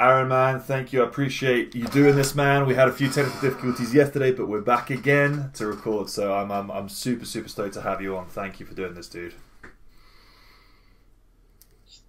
Aaron, man, thank you. I appreciate you doing this, man. We had a few technical difficulties yesterday, but we're back again to record. So I'm, I'm, I'm super, super stoked to have you on. Thank you for doing this, dude.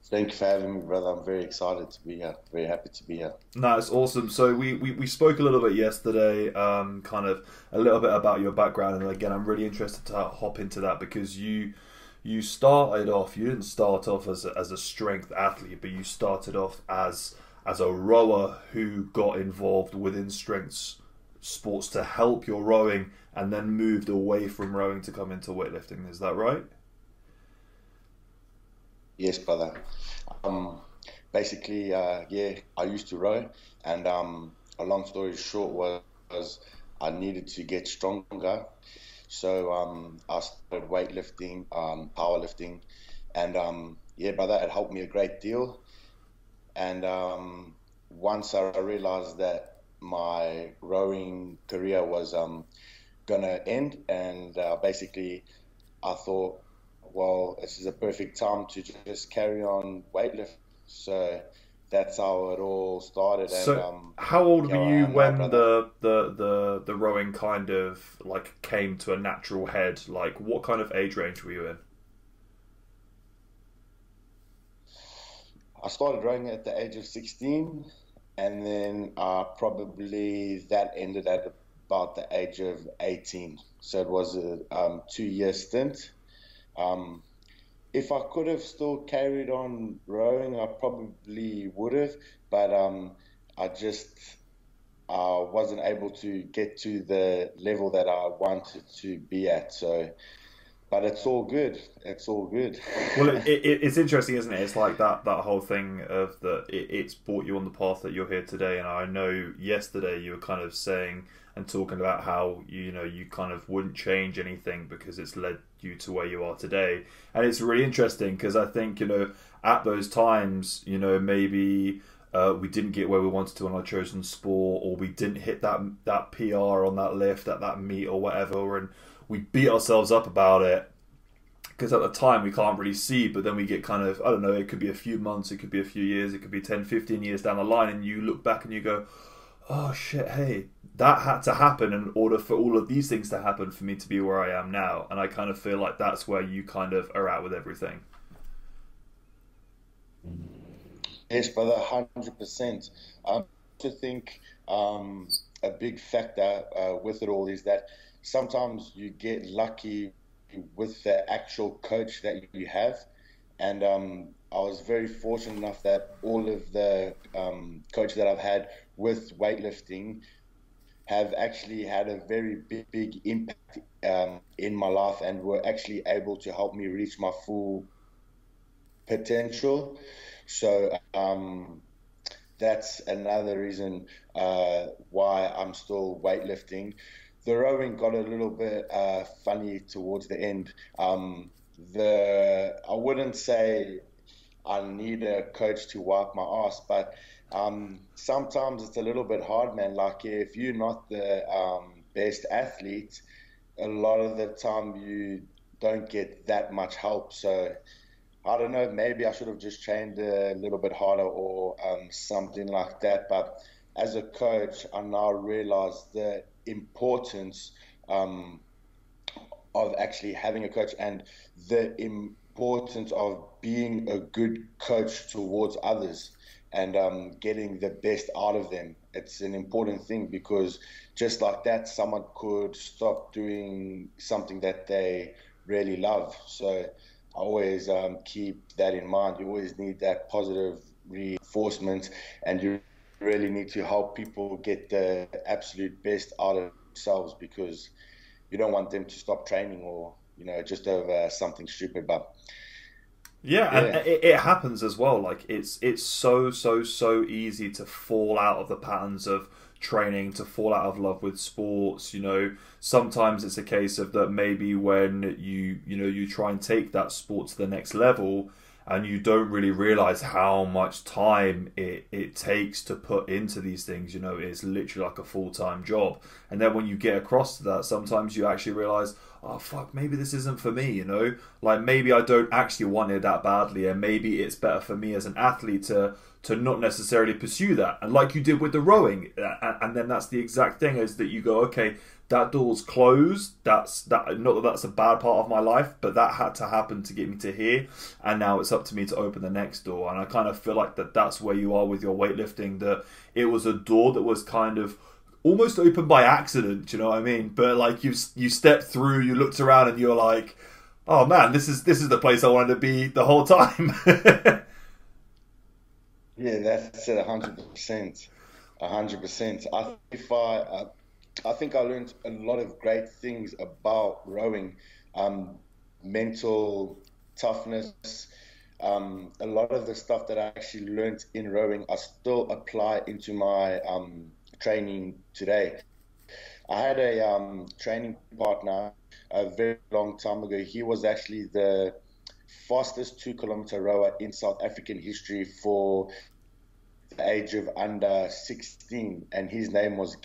Thank you for having me, brother. I'm very excited to be here. Very happy to be here. No, it's awesome. So we, we, we spoke a little bit yesterday, um, kind of a little bit about your background, and again, I'm really interested to hop into that because you you started off. You didn't start off as a, as a strength athlete, but you started off as as a rower who got involved within strength sports to help your rowing and then moved away from rowing to come into weightlifting. Is that right? Yes, brother. Um, basically, uh, yeah, I used to row, and um, a long story short was, I needed to get stronger. So um, I started weightlifting, um, powerlifting, and um, yeah, brother, it helped me a great deal. And um, once I realized that my rowing career was um, gonna end, and uh, basically, I thought, well, this is a perfect time to just carry on weightlifting. So that's how it all started. So, um, how old were you when the, the the the rowing kind of like came to a natural head? Like, what kind of age range were you in? I started rowing at the age of 16, and then uh, probably that ended at about the age of 18. So it was a um, two year stint. Um, if I could have still carried on rowing, I probably would have, but um, I just uh, wasn't able to get to the level that I wanted to be at. So but it's all good. It's all good. well, it, it, it's interesting, isn't it? It's like that that whole thing of that. It, it's brought you on the path that you're here today. And I know yesterday you were kind of saying and talking about how you know you kind of wouldn't change anything because it's led you to where you are today. And it's really interesting because I think you know at those times, you know maybe. Uh, we didn't get where we wanted to on our chosen sport, or we didn't hit that that PR on that lift at that meet or whatever, and we beat ourselves up about it because at the time we can't really see but then we get kind of i don't know it could be a few months it could be a few years it could be 10 15 years down the line and you look back and you go oh shit hey that had to happen in order for all of these things to happen for me to be where i am now. And i kind of feel like that's where you kind of are at with everything. Yes brother 100% um, to think um, a big factor uh, with it all is that sometimes you get lucky with the actual coach that you have. And um, I was very fortunate enough that all of the um, coaches that I've had with weightlifting have actually had a very big, big impact um, in my life and were actually able to help me reach my full potential. So um, that's another reason uh, why I'm still weightlifting the rowing got a little bit uh, funny towards the end. Um, the I wouldn't say I need a coach to wipe my ass, but um, sometimes it's a little bit hard, man. Like if you're not the um, best athlete, a lot of the time you don't get that much help. So I don't know. Maybe I should have just trained a little bit harder or um, something like that. But as a coach, I now realize that importance um, of actually having a coach and the importance of being a good coach towards others and um, getting the best out of them. It's an important thing because just like that, someone could stop doing something that they really love. So I always um, keep that in mind. You always need that positive reinforcement, and you really need to help people get the absolute best out of themselves because you don't want them to stop training or you know just over uh, something stupid but yeah, yeah. and it, it, happens as well like it's it's so so so easy to fall out of the patterns of training to fall out of love with sports you know sometimes it's a case of that maybe when you you know you try and take that sport to the next level and you don't really realize how much time it, it takes to put into these things. You know, it's literally like a full time job. And then when you get across to that, sometimes you actually realize, oh fuck, maybe this isn't for me, you know? Like maybe I don't actually want it that badly, and maybe it's better for me as an athlete to to not necessarily pursue that. And like you did with the rowing, and then that's the exact thing is that you go, okay, that door's closed. That's that. Not that that's a bad part of my life, but that had to happen to get me to here, and now it's up to me to open the next door. And I kind of feel like that that's where you are with your weightlifting. That it was a door that was kind of almost open by accident. You know what I mean? But like you you stepped through, you looked around, and you're like, oh man, this is this is the place I wanted to be the whole time. yeah, that's it, hundred percent, hundred percent. I if I. Uh, I think I learned a lot of great things about rowing, um, mental toughness. Um, a lot of the stuff that I actually learned in rowing, I still apply into my um, training today. I had a um, training partner a very long time ago. He was actually the fastest two kilometer rower in South African history for the age of under 16, and his name was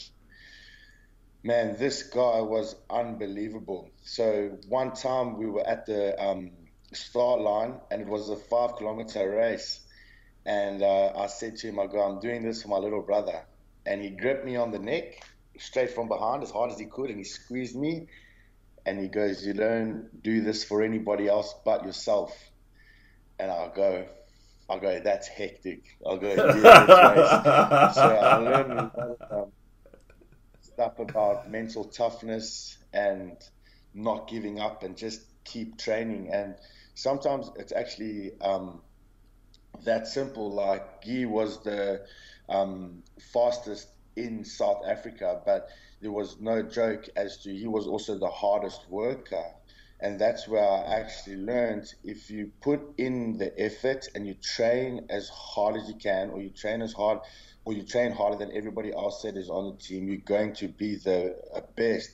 man, this guy was unbelievable. So one time we were at the um, start line and it was a five kilometer race. And uh, I said to him, I go, I'm doing this for my little brother. And he gripped me on the neck straight from behind as hard as he could and he squeezed me. And he goes, You don't do this for anybody else but yourself. And i go, i go, That's hectic. I'll go, this So I learned um, stuff about mental toughness and not giving up and just keep training. And sometimes it's actually um, that simple. Like Guy was the um, fastest in South Africa, but there was no joke as to he was also the hardest worker. And that's where I actually learned if you put in the effort and you train as hard as you can, or you train as hard or you train harder than everybody else that is on the team, you're going to be the uh, best.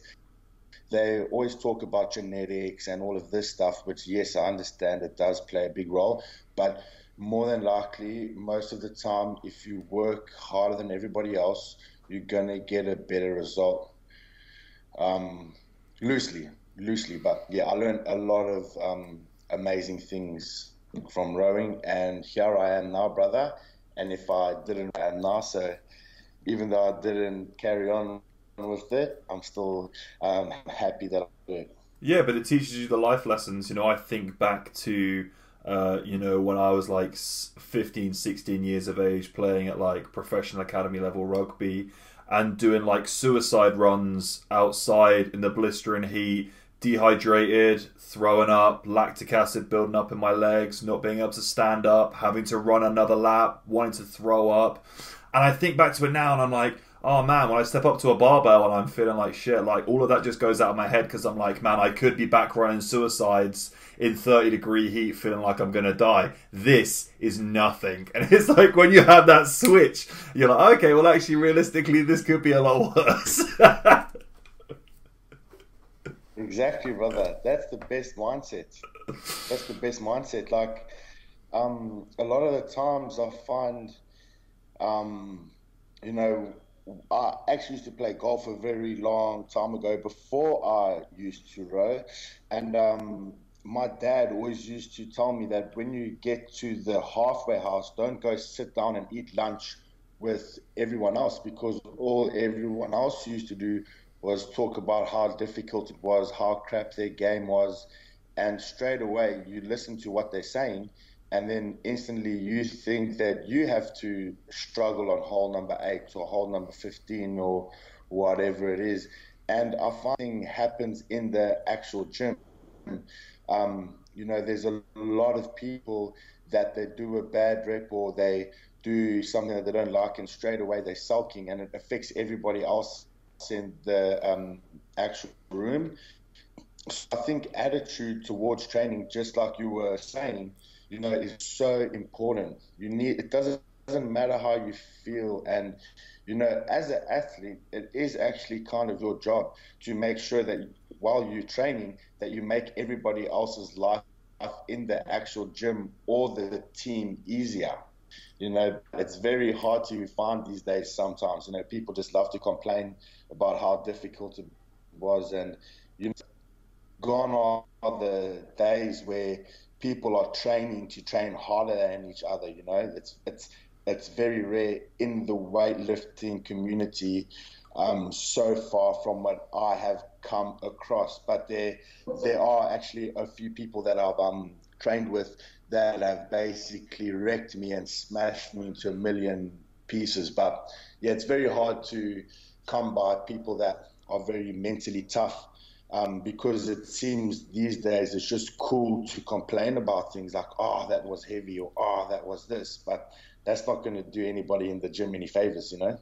They always talk about genetics and all of this stuff, which, yes, I understand it does play a big role. But more than likely, most of the time, if you work harder than everybody else, you're going to get a better result. Um, loosely, loosely. But yeah, I learned a lot of um, amazing things from rowing. And here I am now, brother and if I didn't at NASA, even though I didn't carry on with it, I'm still um, happy that I did. Yeah, but it teaches you the life lessons. You know, I think back to, uh, you know, when I was like 15, 16 years of age playing at like professional academy level rugby and doing like suicide runs outside in the blistering heat dehydrated, throwing up, lactic acid building up in my legs, not being able to stand up, having to run another lap, wanting to throw up. And I think back to it now and I'm like, oh man, when I step up to a barbell and I'm feeling like shit, like all of that just goes out of my head because I'm like, man, I could be back running suicides in 30 degree heat feeling like I'm to die. This is nothing. And it's like when you have that switch, you're like, okay, well, actually, realistically, this could be a lot worse. Exactly, brother. That's the best mindset. That's the best mindset. Like, um, a lot of the times I find, um, you know, I actually used to play golf a very long time ago before I used to row, and um, my dad always used to tell me that when you get to the halfway house, don't go sit down and eat lunch with everyone else because all everyone else used to do was talk about how difficult it was, how crap their game was, and straight away you listen to what they're saying, and then instantly you think that you have to struggle on hole number eight or hole number 15 or whatever it is. And I find happens in the actual gym. Um, you know, there's a lot of people that they do a bad rep or they do something that they don't like, and straight away they're sulking, and it affects everybody else in the um, actual room. So I think attitude towards training, just like you were saying, you know, is so important. You need it doesn't doesn't matter how you feel and you know as an athlete it is actually kind of your job to make sure that while you're training that you make everybody else's life in the actual gym or the team easier you know, it's very hard to find these days sometimes. You know, people just love to complain about how difficult it was. And, you know, gone are the days where people are training to train harder than each other. You know, it's it's it's very rare in the weightlifting community. Um, so far from what I have come across, but there there are actually a few people that I've um, trained with that have basically wrecked me and smashed me into a million pieces. But yeah, it's very hard to come by people that are very mentally tough um, because it seems these days it's just cool to complain about things like, oh, that was heavy or oh, that was this. But that's not going to do anybody in the gym any favors, you know?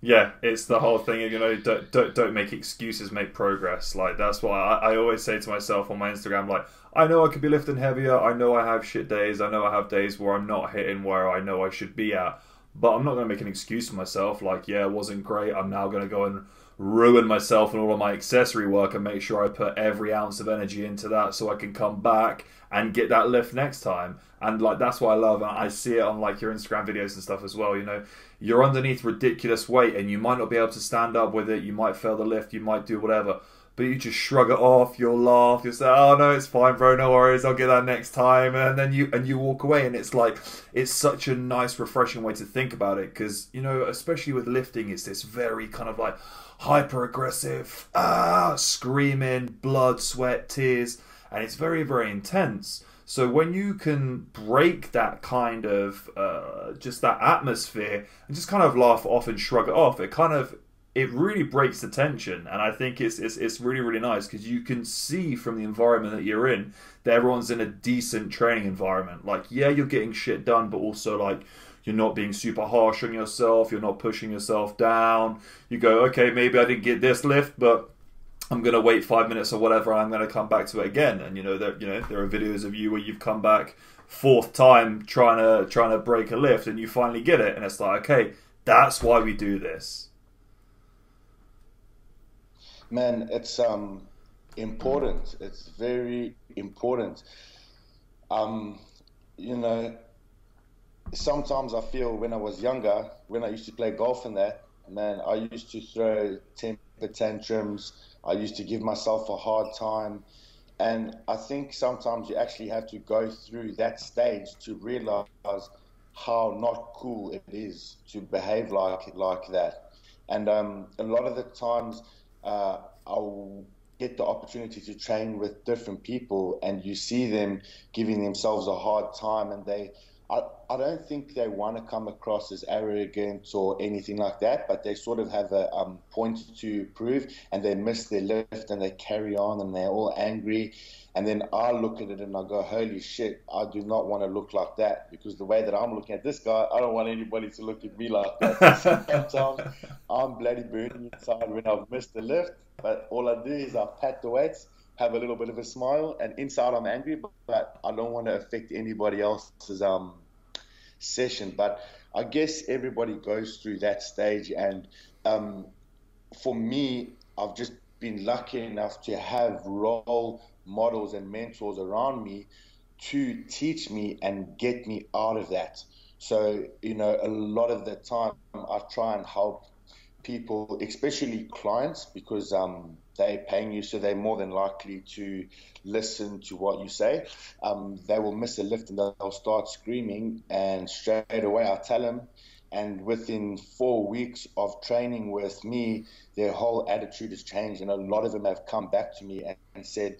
Yeah, it's the whole thing. You know, don't don't, don't make excuses, make progress. Like that's what I, I always say to myself on my Instagram. Like I know I could be lifting heavier. I know I have shit days. I know I have days where I'm not hitting where I know I should be at. But I'm not going to make an excuse for myself. Like, yeah, it wasn't great. I'm now going to go and ruin myself and all of my accessory work and make sure I put every ounce of energy into that so I can come back and get that lift next time. And like that's what I love, and I see it on like your Instagram videos and stuff as well. You know, you're underneath ridiculous weight, and you might not be able to stand up with it. You might fail the lift. You might do whatever. But you just shrug it off. You'll laugh. You'll say, "Oh no, it's fine, bro. No worries. I'll get that next time." And then you and you walk away, and it's like it's such a nice, refreshing way to think about it. Because you know, especially with lifting, it's this very kind of like hyper aggressive, ah, screaming, blood, sweat, tears, and it's very, very intense. So when you can break that kind of uh, just that atmosphere and just kind of laugh off and shrug it off, it kind of it really breaks the tension, and I think it's it's, it's really really nice because you can see from the environment that you're in that everyone's in a decent training environment. Like yeah, you're getting shit done, but also like you're not being super harsh on yourself. You're not pushing yourself down. You go, okay, maybe I didn't get this lift, but I'm gonna wait five minutes or whatever, and I'm gonna come back to it again. And you know, there, you know, there are videos of you where you've come back fourth time trying to trying to break a lift, and you finally get it, and it's like, okay, that's why we do this. Man, it's um important. It's very important. Um, you know, sometimes I feel when I was younger, when I used to play golf and that, man, I used to throw temper tantrums. I used to give myself a hard time. And I think sometimes you actually have to go through that stage to realize how not cool it is to behave like like that. And um, a lot of the times, uh, I'll get the opportunity to train with different people, and you see them giving themselves a hard time, and they I, I don't think they want to come across as arrogant or anything like that, but they sort of have a um, point to prove and they miss their lift and they carry on and they're all angry. And then I look at it and I go, holy shit, I do not want to look like that because the way that I'm looking at this guy, I don't want anybody to look at me like that. Sometimes I'm bloody burning inside when I've missed the lift, but all I do is I pat the weights have a little bit of a smile, and inside I'm angry, but I don't want to affect anybody else's um, session. But I guess everybody goes through that stage, and um, for me, I've just been lucky enough to have role models and mentors around me to teach me and get me out of that. So, you know, a lot of the time I try and help people, especially clients, because um, they're paying you, so they're more than likely to listen to what you say. Um, they will miss a lift and they'll start screaming, and straight away I tell them. And within four weeks of training with me, their whole attitude has changed, and a lot of them have come back to me and, and said,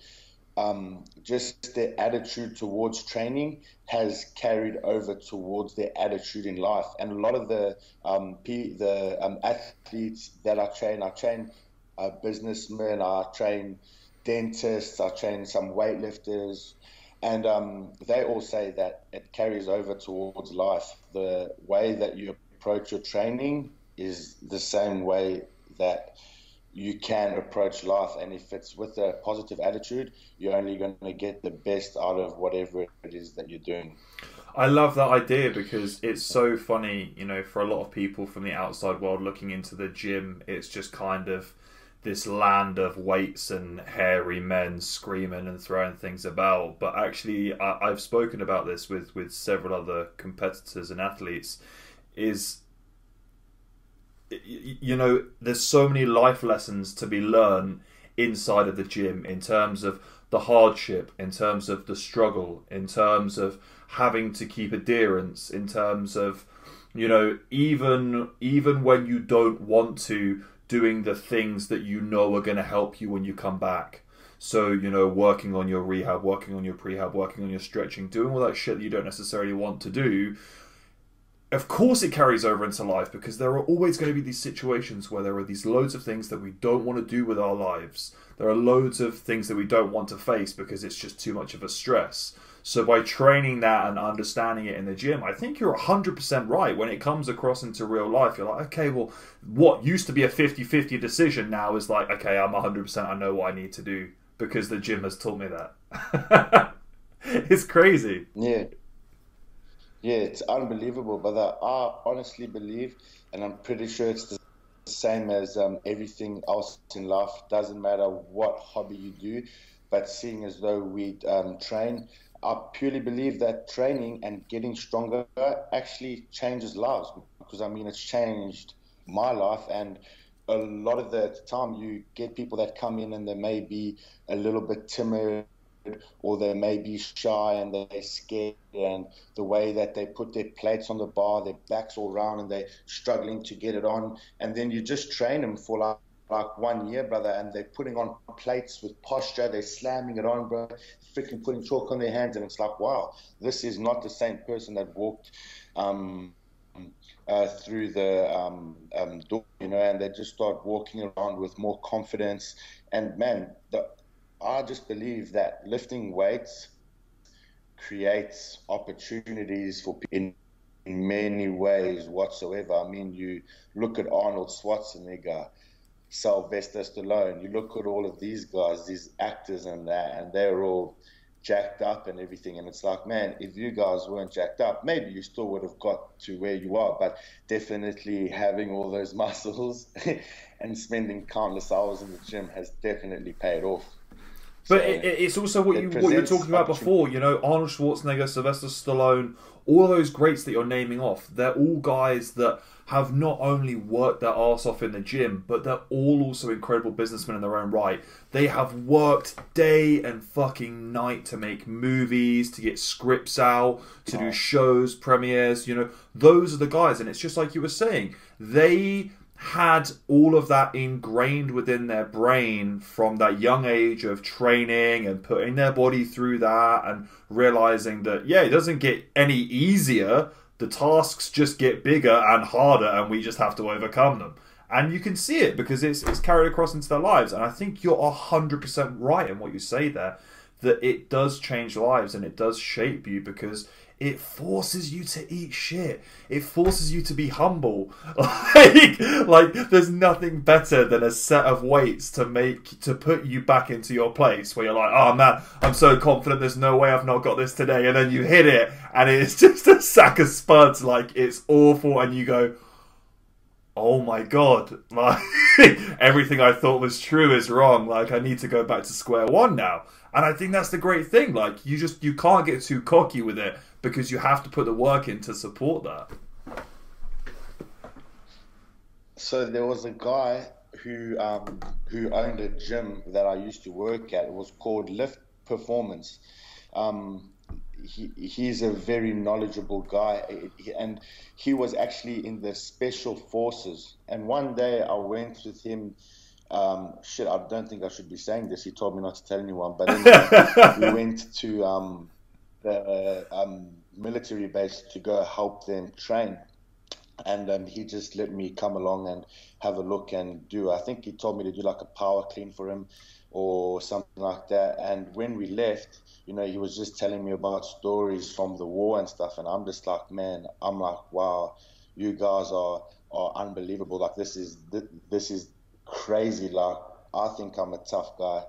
um, just their attitude towards training has carried over towards their attitude in life. And a lot of the um, P, the um, athletes that I train, I train uh, businessmen, I train dentists, I train some weightlifters, and um, they all say that it carries over towards life. The way that you approach your training is the same way that you can approach life. And if it's with a positive attitude, you're only going to get the best out of whatever it is that you're doing. I love that idea because it's so funny, you know, for a lot of people from the outside world looking into the gym, it's just kind of this land of weights and hairy men screaming and throwing things about. But actually, I, have spoken about this with, with several other competitors and athletes. Is you know, there's so many life lessons to be learned inside of the gym in terms of the hardship, in terms of the struggle, in terms of having to keep adherence, in terms of you know even even when you don't want to doing the things that you know are going to help you when you come back. So you know working on your rehab working on your prehab working on your stretching doing all that shit that you don't necessarily want to do of course it carries over into life because there are always going to be these situations where there are these loads of things that we don't want to do with our lives. There are loads of things that we don't want to face because it's just too much of a stress so by training that and understanding it in the gym, I think you're 100% right. When it comes across into real life, you're like, okay, well, what used to be a 50-50 decision now is like, okay, I'm 100%, I know what I need to do because the gym has taught me that. it's crazy. Yeah. Yeah, it's unbelievable, but I honestly believe, and I'm pretty sure it's the same as um, everything else in life. Doesn't matter what hobby you do, but seeing as though we um, train, I purely believe that training and getting stronger actually changes lives because I mean it's changed my life and a lot of the time you get people that come in and they may be a little bit timid or they may be shy and they're scared and the way that they put their plates on the bar their backs all round and they're struggling to get it on and then you just train them for like like one year, brother, and they're putting on plates with posture, they're slamming it on, bro freaking putting chalk on their hands, and it's like, wow, this is not the same person that walked um, uh, through the um, um, door, you know, and they just start walking around with more confidence. And man, the, I just believe that lifting weights creates opportunities for people in, in many ways whatsoever. I mean, you look at Arnold Schwarzenegger Sylvester Stallone. You look at all of these guys, these actors and that, and they're all jacked up and everything. And it's like, man, if you guys weren't jacked up, maybe you still would have got to where you are. But definitely having all those muscles and spending countless hours in the gym has definitely paid off. But so it, it's also what you what you were talking about before. You know, Arnold Schwarzenegger, Sylvester Stallone, all those greats that you're naming off. They're all guys that have not only worked their ass off in the gym, but they're all also incredible businessmen in their own right. They have worked day and fucking night to make movies, to get scripts out, to do shows, premieres. You know, those are the guys. And it's just like you were saying, they had all of that ingrained within their brain from that young age of training and putting their body through that and realizing that, yeah, it doesn't get any easier the tasks just get bigger and harder, and we just have to overcome them. And you can see it because it's, it's carried across into their lives. And I think you're 100% right in what you say there that it does change lives and it does shape you because it forces you to eat shit. It forces you to be humble. like, like there's nothing better than a set of weights to make to put you back into your place where you're like, oh man, I'm so confident. There's no way I've not got this today, and then you hit it, and it's just a sack of spuds. Like it's awful, and you go. Oh my god! Like everything I thought was true is wrong. Like I need to go back to square one now. And I think that's the great thing. Like you just you can't get too cocky with it because you have to put the work in to support that. So there was a guy who um, who owned a gym that I used to work at. It was called Lift Performance. Um, he, he's a very knowledgeable guy, and he was actually in the special forces. And one day I went with him. Um, shit, I don't think I should be saying this. He told me not to tell anyone, but anyway, we went to um, the um, military base to go help them train. And um, he just let me come along and have a look and do. I think he told me to do like a power clean for him or something like that. And when we left, you know, he was just telling me about stories from the war and stuff. And I'm just like, man, I'm like, wow, you guys are are unbelievable. Like this is this is crazy. Like I think I'm a tough guy.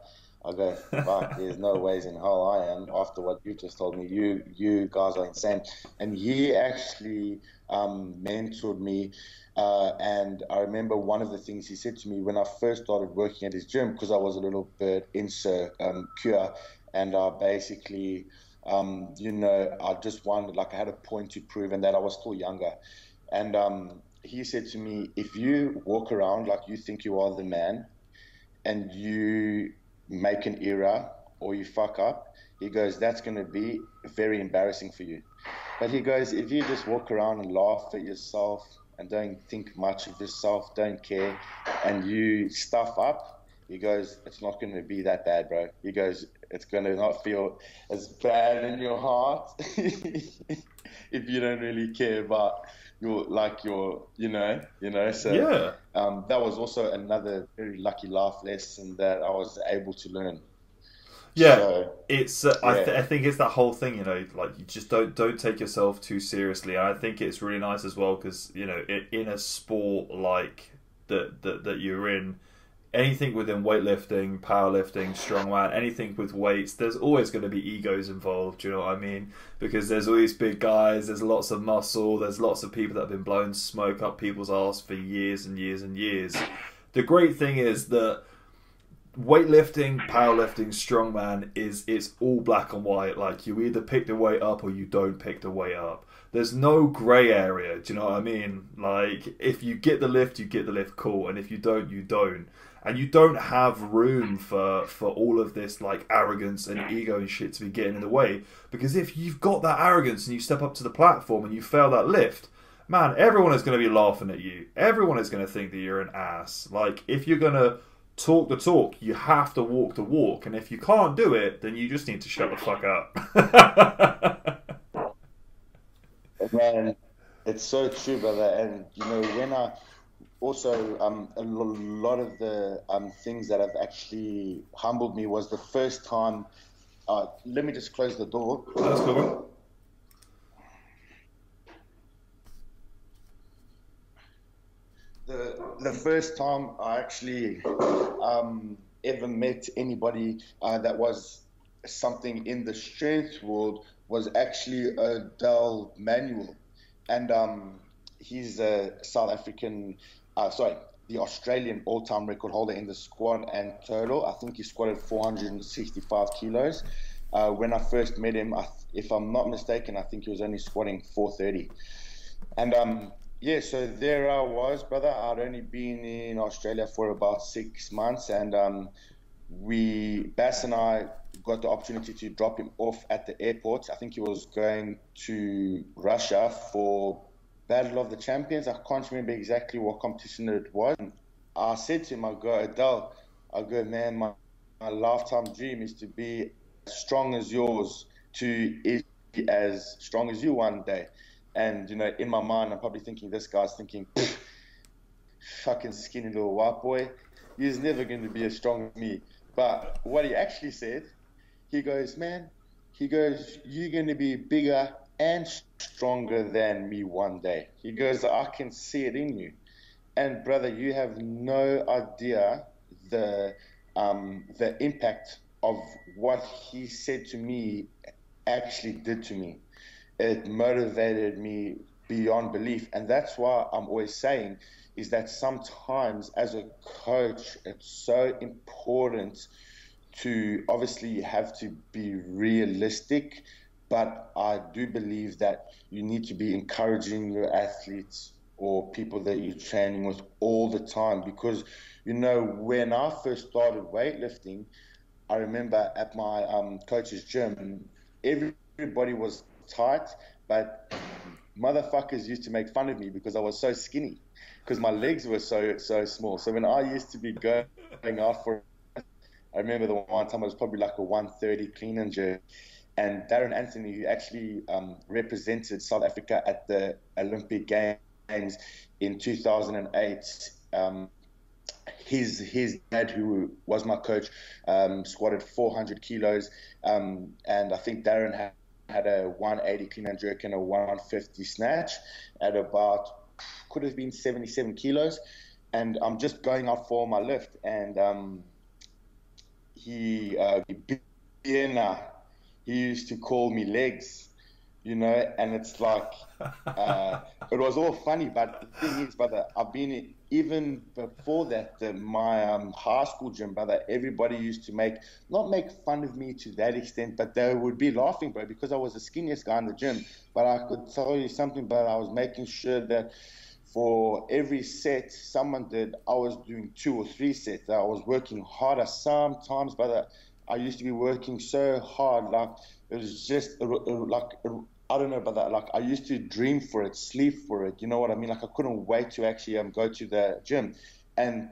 I go, fuck, there's no ways in hell I am after what you just told me. You you guys are insane. And he actually um, mentored me. Uh, and I remember one of the things he said to me when I first started working at his gym, because I was a little bit insecure, um, and I basically, um, you know, I just wanted, like, I had a point to prove, and that I was still younger. And um, he said to me, if you walk around like you think you are the man, and you make an error or you fuck up, he goes, that's going to be very embarrassing for you. But he goes, if you just walk around and laugh at yourself and don't think much of yourself, don't care, and you stuff up, he goes, it's not going to be that bad, bro. He goes, it's going to not feel as bad in your heart if you don't really care about your like your you know you know so yeah. um, that was also another very lucky life lesson that I was able to learn. Yeah. So, it's uh, yeah. I, th- I think it's that whole thing you know like you just don't don't take yourself too seriously. And I think it's really nice as well because you know it, in a sport like that that, that you're in anything within weightlifting, powerlifting, strongman, anything with weights, there's always going to be egos involved. Do you know what I mean? Because there's all these big guys, there's lots of muscle, there's lots of people that have been blowing smoke up people's ass for years and years and years. The great thing is that weightlifting, powerlifting, strongman is it's all black and white. Like you either pick the weight up or you don't pick the weight up. There's no grey area. Do you know what I mean? Like if you get the lift, you get the lift, cool, and if you don't, you don't and you don't have room for for all of this like arrogance and ego and shit to be getting in the way. Because if you've got that arrogance and you step up to the platform and you fail that lift man everyone is going to be laughing at you. Everyone is going to think that you're an ass. Like if you're going to talk the talk you have to walk the walk. And if you can't do it then you just need to shut the fuck up. Man it's so true brother. And you know when i also um, a lot of the um, things that have actually humbled me was the first time. Uh, let me just close the door. That's cool. The the first time I actually um, ever met anybody uh, that was something in the strength world was actually a Dal Manuel, and um, he's a South African uh, sorry, the Australian all-time record holder in the squat and total. I think he squatted 465 kilos. Uh, when I first met him, I, if I'm not mistaken, I think he was only squatting 430. And um, yeah, so there I was, brother. I'd only been in Australia for about six months, and um, we, Bass and I, got the opportunity to drop him off at the airport. I think he was going to Russia for Battle of the Champions. I can't remember exactly what competition it was. I said to I go, Adele, I go, man, my, my lifetime dream is to be as strong as yours, to be as strong as you one day. And, you know, in my mind, I'm probably thinking, this guy's thinking, fucking skinny little white boy. He's never going to be as strong as me. But what he actually said, he goes, man, he goes, you're going to be bigger and stronger than me one day. He goes, I can see it in you. And brother, you have no idea the um, the impact of what he said to me actually did to me. It motivated me beyond belief, and that's why I'm always saying is that sometimes as a coach, it's so important to obviously have to be realistic but I do believe that you need to be encouraging your athletes or people that you're training with all the time because, you know, when I first started weightlifting, I remember at my um, coach's gym, everybody was tight, but motherfuckers used to make fun of me because I was so skinny, because my legs were so so small. So when I used to be going out for, I remember the one time I was probably like a 130 clean and jerk, and Darren Anthony, who actually um, represented South Africa at the Olympic Games in 2008. Um, his his dad, who was my coach, um, squatted 400 kilos, um, and I think Darren had, had a 180 clean and jerk and a 150 snatch at about could have been 77 kilos, and I'm just going out for my lift, and um, he uh, he used to call me legs, you know, and it's like uh, it was all funny. But the thing is, brother, I've been even before that, the, my um, high school gym, brother. Everybody used to make not make fun of me to that extent, but they would be laughing, bro, because I was the skinniest guy in the gym. But I could tell you something, but I was making sure that for every set someone did, I was doing two or three sets. I was working harder sometimes, but I used to be working so hard, like it was just like I don't know about that. Like I used to dream for it, sleep for it. You know what I mean? Like I couldn't wait to actually um, go to the gym, and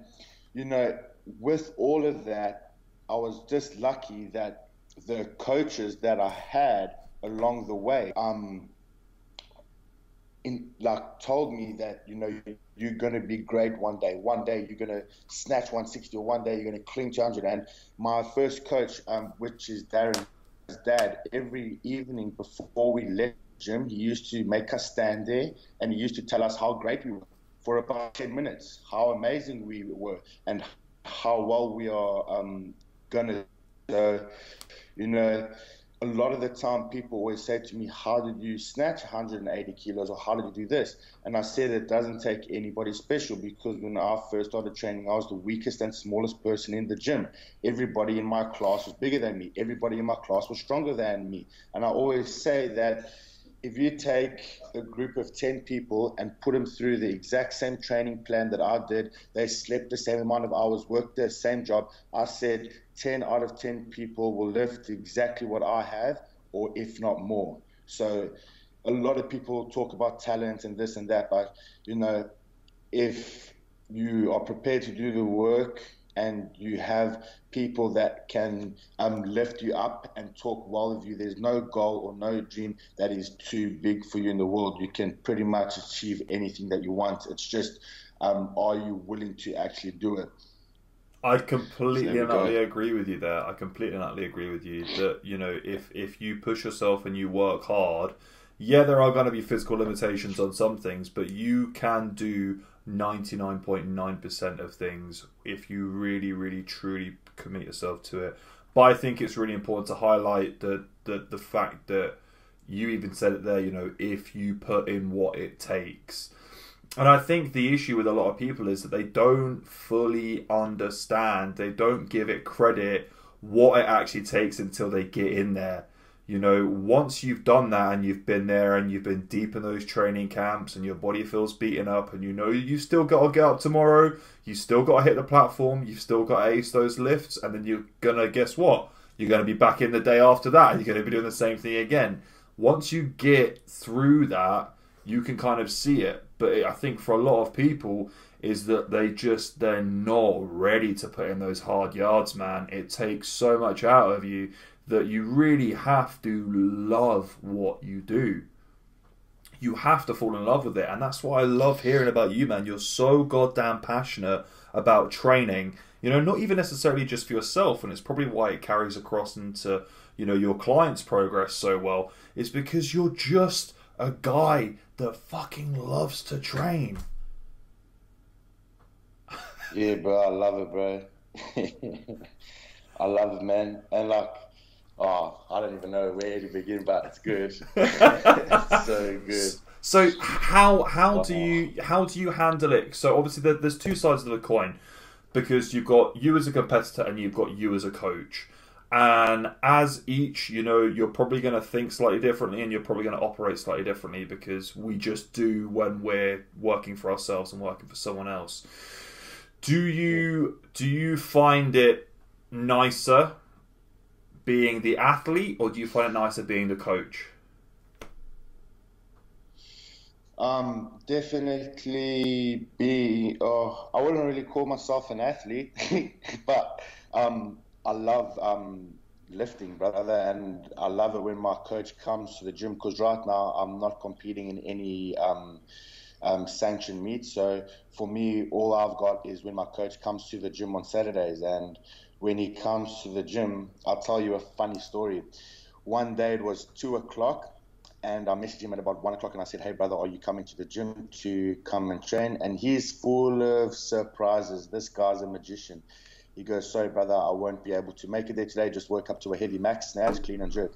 you know, with all of that, I was just lucky that the coaches that I had along the way, um, in like told me that you know you're going to be great one day. One day you're going to snatch 160, or one day you're going to clean 200. And my first coach, um, which is Darren's dad, every evening before we left gym, he used to make us stand there and he used to tell us how great we were for about 10 minutes, how amazing we were, and how well we are um, going to. You know, a lot of the time people always say to me, How did you snatch 180 kilos or how did you do this? And I said it doesn't take anybody special because when I first started training, I was the weakest and smallest person in the gym. Everybody in my class was bigger than me, everybody in my class was stronger than me. And I always say that if you take a group of 10 people and put them through the exact same training plan that I did, they slept the same amount of hours, worked the same job. I said 10 out of 10 people will lift exactly what I have, or if not more. So a lot of people talk about talent and this and that, but you know, if you are prepared to do the work and you have people that can um, lift you up and talk well of you. There's no goal or no dream that is too big for you in the world. You can pretty much achieve anything that you want. It's just, um, are you willing to actually do it? I completely and utterly agree with you there. I completely and utterly agree with you that you know if if you push yourself and you work hard, yeah, there are going to be physical limitations on some things, but you can do 99.9% of things if you really, really, truly commit yourself to it. But I think it's really important to highlight the, the, the fact that you even said it there, you know, if you put in what it takes. And I think the issue with a lot of people is that they don't fully understand, they don't give it credit what it actually takes until they get in there. You know, once you've done that and you've been there and you've been deep in those training camps and your body feels beaten up and you know you still got to get up tomorrow, you still got to hit the platform, you've still got to ace those lifts, and then you're gonna guess what? You're gonna be back in the day after that. And you're gonna be doing the same thing again. Once you get through that, you can kind of see it. But I think for a lot of people, is that they just they're not ready to put in those hard yards, man. It takes so much out of you that you really have to love what you do. You have to fall in love with it. And that's why I love hearing about you, man. You're so goddamn passionate about training. You know, not even necessarily just for yourself, and it's probably why it carries across into, you know, your clients' progress so well, is because you're just a guy that fucking loves to train. yeah, bro, I love it, bro. I love it, man. And like, oh, I don't even know where to begin, but it's good. it's so good. So how how do you how do you handle it? So obviously there's two sides of the coin because you've got you as a competitor and you've got you as a coach. And as each, you know, you're probably going to think slightly differently and you're probably going to operate slightly differently because we just do when we're working for ourselves and working for someone else. Do you do you find it nicer being the athlete, or do you find it nicer being the coach? Um, definitely be. Oh, I wouldn't really call myself an athlete, but um, I love um, lifting, brother, and I love it when my coach comes to the gym because right now I'm not competing in any um, um, sanctioned meet. So for me, all I've got is when my coach comes to the gym on Saturdays, and when he comes to the gym, I'll tell you a funny story. One day it was two o'clock, and I messaged him at about one o'clock, and I said, "Hey, brother, are you coming to the gym to come and train?" And he's full of surprises. This guy's a magician. He goes, "Sorry, brother, I won't be able to make it there today. Just woke up to a heavy max snatch, clean and jerk."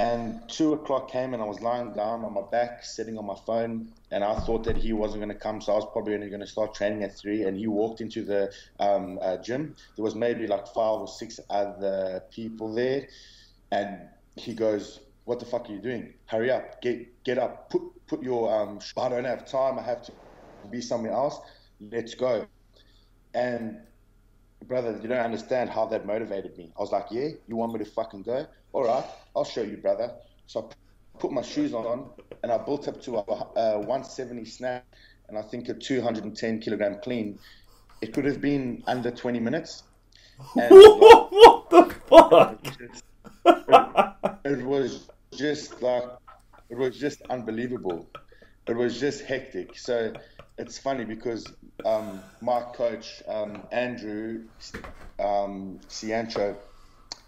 And two o'clock came, and I was lying down on my back, sitting on my phone, and I thought that he wasn't going to come, so I was probably only going to start training at three. And he walked into the um, uh, gym. There was maybe like five or six other people there, and he goes, "What the fuck are you doing? Hurry up! Get get up! Put put your um. I don't have time. I have to be somewhere else. Let's go. And brother, you don't understand how that motivated me. I was like, yeah, you want me to fucking go? All right, I'll show you, brother. So I put my shoes on and I built up to a, a 170 snatch and I think a 210 kilogram clean. It could have been under 20 minutes. And what the fuck? It, it was just like, it was just unbelievable. It was just hectic. So it's funny because um, my coach, um, Andrew um, Ciancho,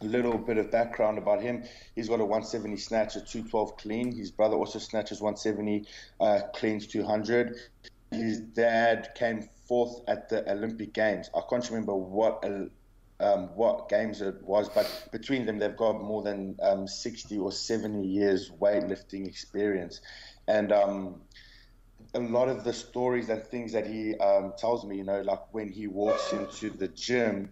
little bit of background about him. He's got a 170 snatch, a 212 clean. His brother also snatches 170, uh, cleans 200. His dad came fourth at the Olympic Games. I can't remember what uh, um, what games it was, but between them, they've got more than um, 60 or 70 years weightlifting experience. And um, a lot of the stories and things that he um, tells me, you know, like when he walks into the gym,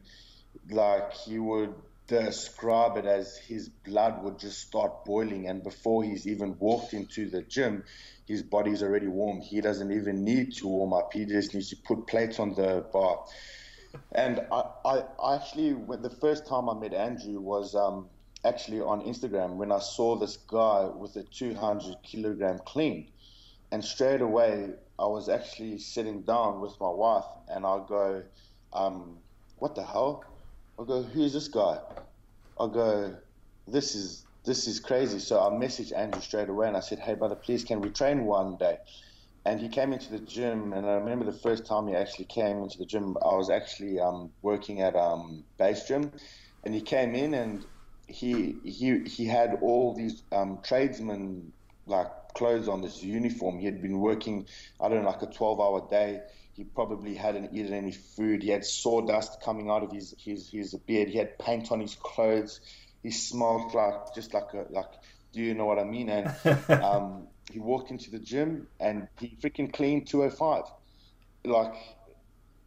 like he would describe it as his blood would just start boiling, and before he's even walked into the gym, his body's already warm. He doesn't even need to warm up. He just needs to put plates on the bar. And I, I, actually, the first time I met Andrew was um, actually on Instagram when I saw this guy with a 200 kilogram clean and straight away I was actually sitting down with my wife, and I go, um, "What the hell?" I go, "Who's this guy?" I go, "This is this is crazy." So I messaged Andrew straight away, and I said, "Hey, brother, please, can we train one day?" And he came into the gym, and I remember the first time he actually came into the gym. I was actually um, working at um, base gym, and he came in and he he he had all these um, tradesmen like clothes on, this uniform. He had been working, I don't know, like a 12 hour day. He probably hadn't eaten any food. He had sawdust coming out of his, his, his beard. He had paint on his clothes. He smelled like, just like a, like, do you know what I mean? And um, he walked into the gym and he freaking cleaned 205. Like,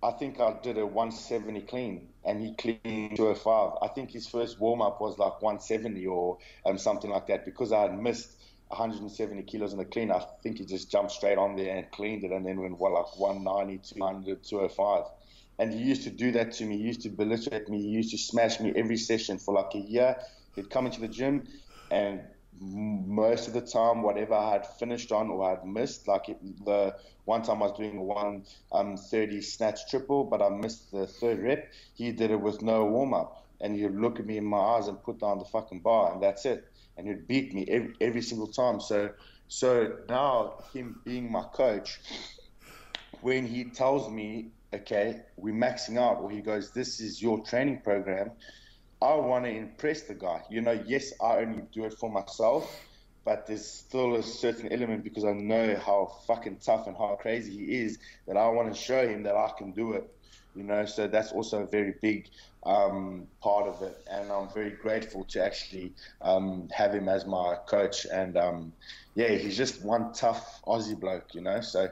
I think I did a 170 clean and he cleaned 205. I think his first warm up was like 170 or um, something like that because I had missed 170 kilos in the clean. I think he just jumped straight on there and cleaned it, and then went like 190, 200, 205. And he used to do that to me. He used to belittle me. He used to smash me every session for like a year. He'd come into the gym, and most of the time, whatever I had finished on or I had missed, like it, the one time I was doing a 130 um, snatch triple, but I missed the third rep. He did it with no warm up, and he'd look at me in my eyes and put down the fucking bar, and that's it and he'd beat me every, every single time. So, so now him being my coach, when he tells me, okay, we're maxing out, or he goes, this is your training program, I want to impress the guy. You know, yes, I only do it for myself, but there's still a certain element because I know how fucking tough and how crazy he is that I want to show him that I can do it. You know, so that's also a very big um, part of it, and I'm very grateful to actually um, have him as my coach. And um, yeah, he's just one tough Aussie bloke, you know. So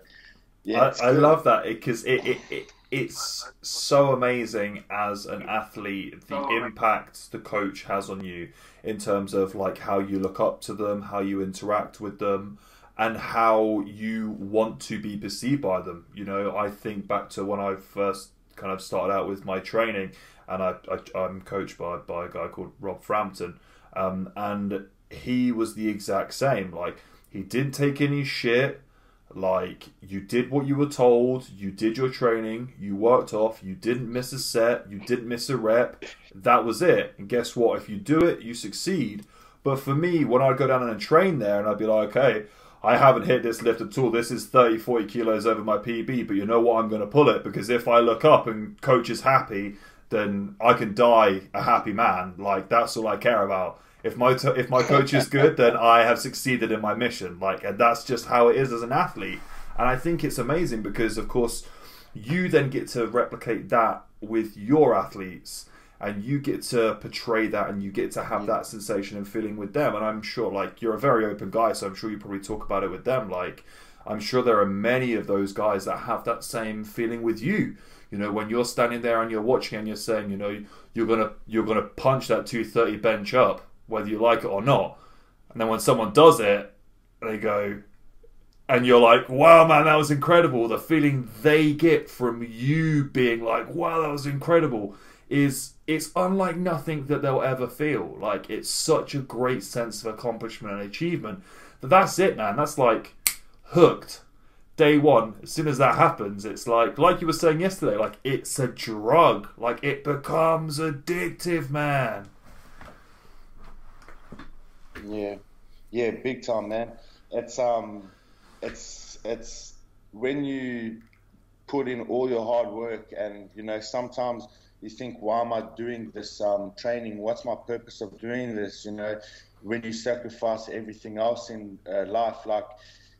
yeah, I, I love that because it, it, it, it's so amazing as an athlete the impact the coach has on you in terms of like how you look up to them, how you interact with them. And how you want to be perceived by them. You know, I think back to when I first kind of started out with my training and I, I am coached by by a guy called Rob Frampton, um, and he was the exact same. Like he didn't take any shit. Like you did what you were told, you did your training, you worked off, you didn't miss a set, you didn't miss a rep. That was it. And guess what? If you do it, you succeed. But for me, when I'd go down and train there and I'd be like, okay, I haven't hit this lift at all. This is 30, 40 kilos over my PB, but you know what? I'm going to pull it because if I look up and coach is happy, then I can die a happy man. Like that's all I care about. If my t- if my coach is good, then I have succeeded in my mission. Like, and that's just how it is as an athlete. And I think it's amazing because, of course, you then get to replicate that with your athletes, and you get to portray that, and you get to have that sensation and feeling with them. And I'm sure, like, you're a very open guy, so I'm sure you probably talk about it with them. Like, I'm sure there are many of those guys that have that same feeling with you you know, when you're standing there and you're watching and you're saying, you know, you're gonna you're gonna punch that 230 bench up, whether you like it or not. And then when someone does it, they go, and you're like, wow, man, that was incredible. The feeling they get from you being like, wow, that was incredible, is it's unlike nothing that they'll ever feel. Like it's such a great sense of accomplishment and achievement. But that's it, man. That's like hooked. Day one, as soon as that happens, it's like, like you were saying yesterday, like it's a drug. Like it becomes addictive, man. Yeah, yeah, big time, man. It's um, it's it's when you put in all your hard work, and you know sometimes you think, why am I doing this um, training? What's my purpose of doing this? You know, when you sacrifice everything else in uh, life, like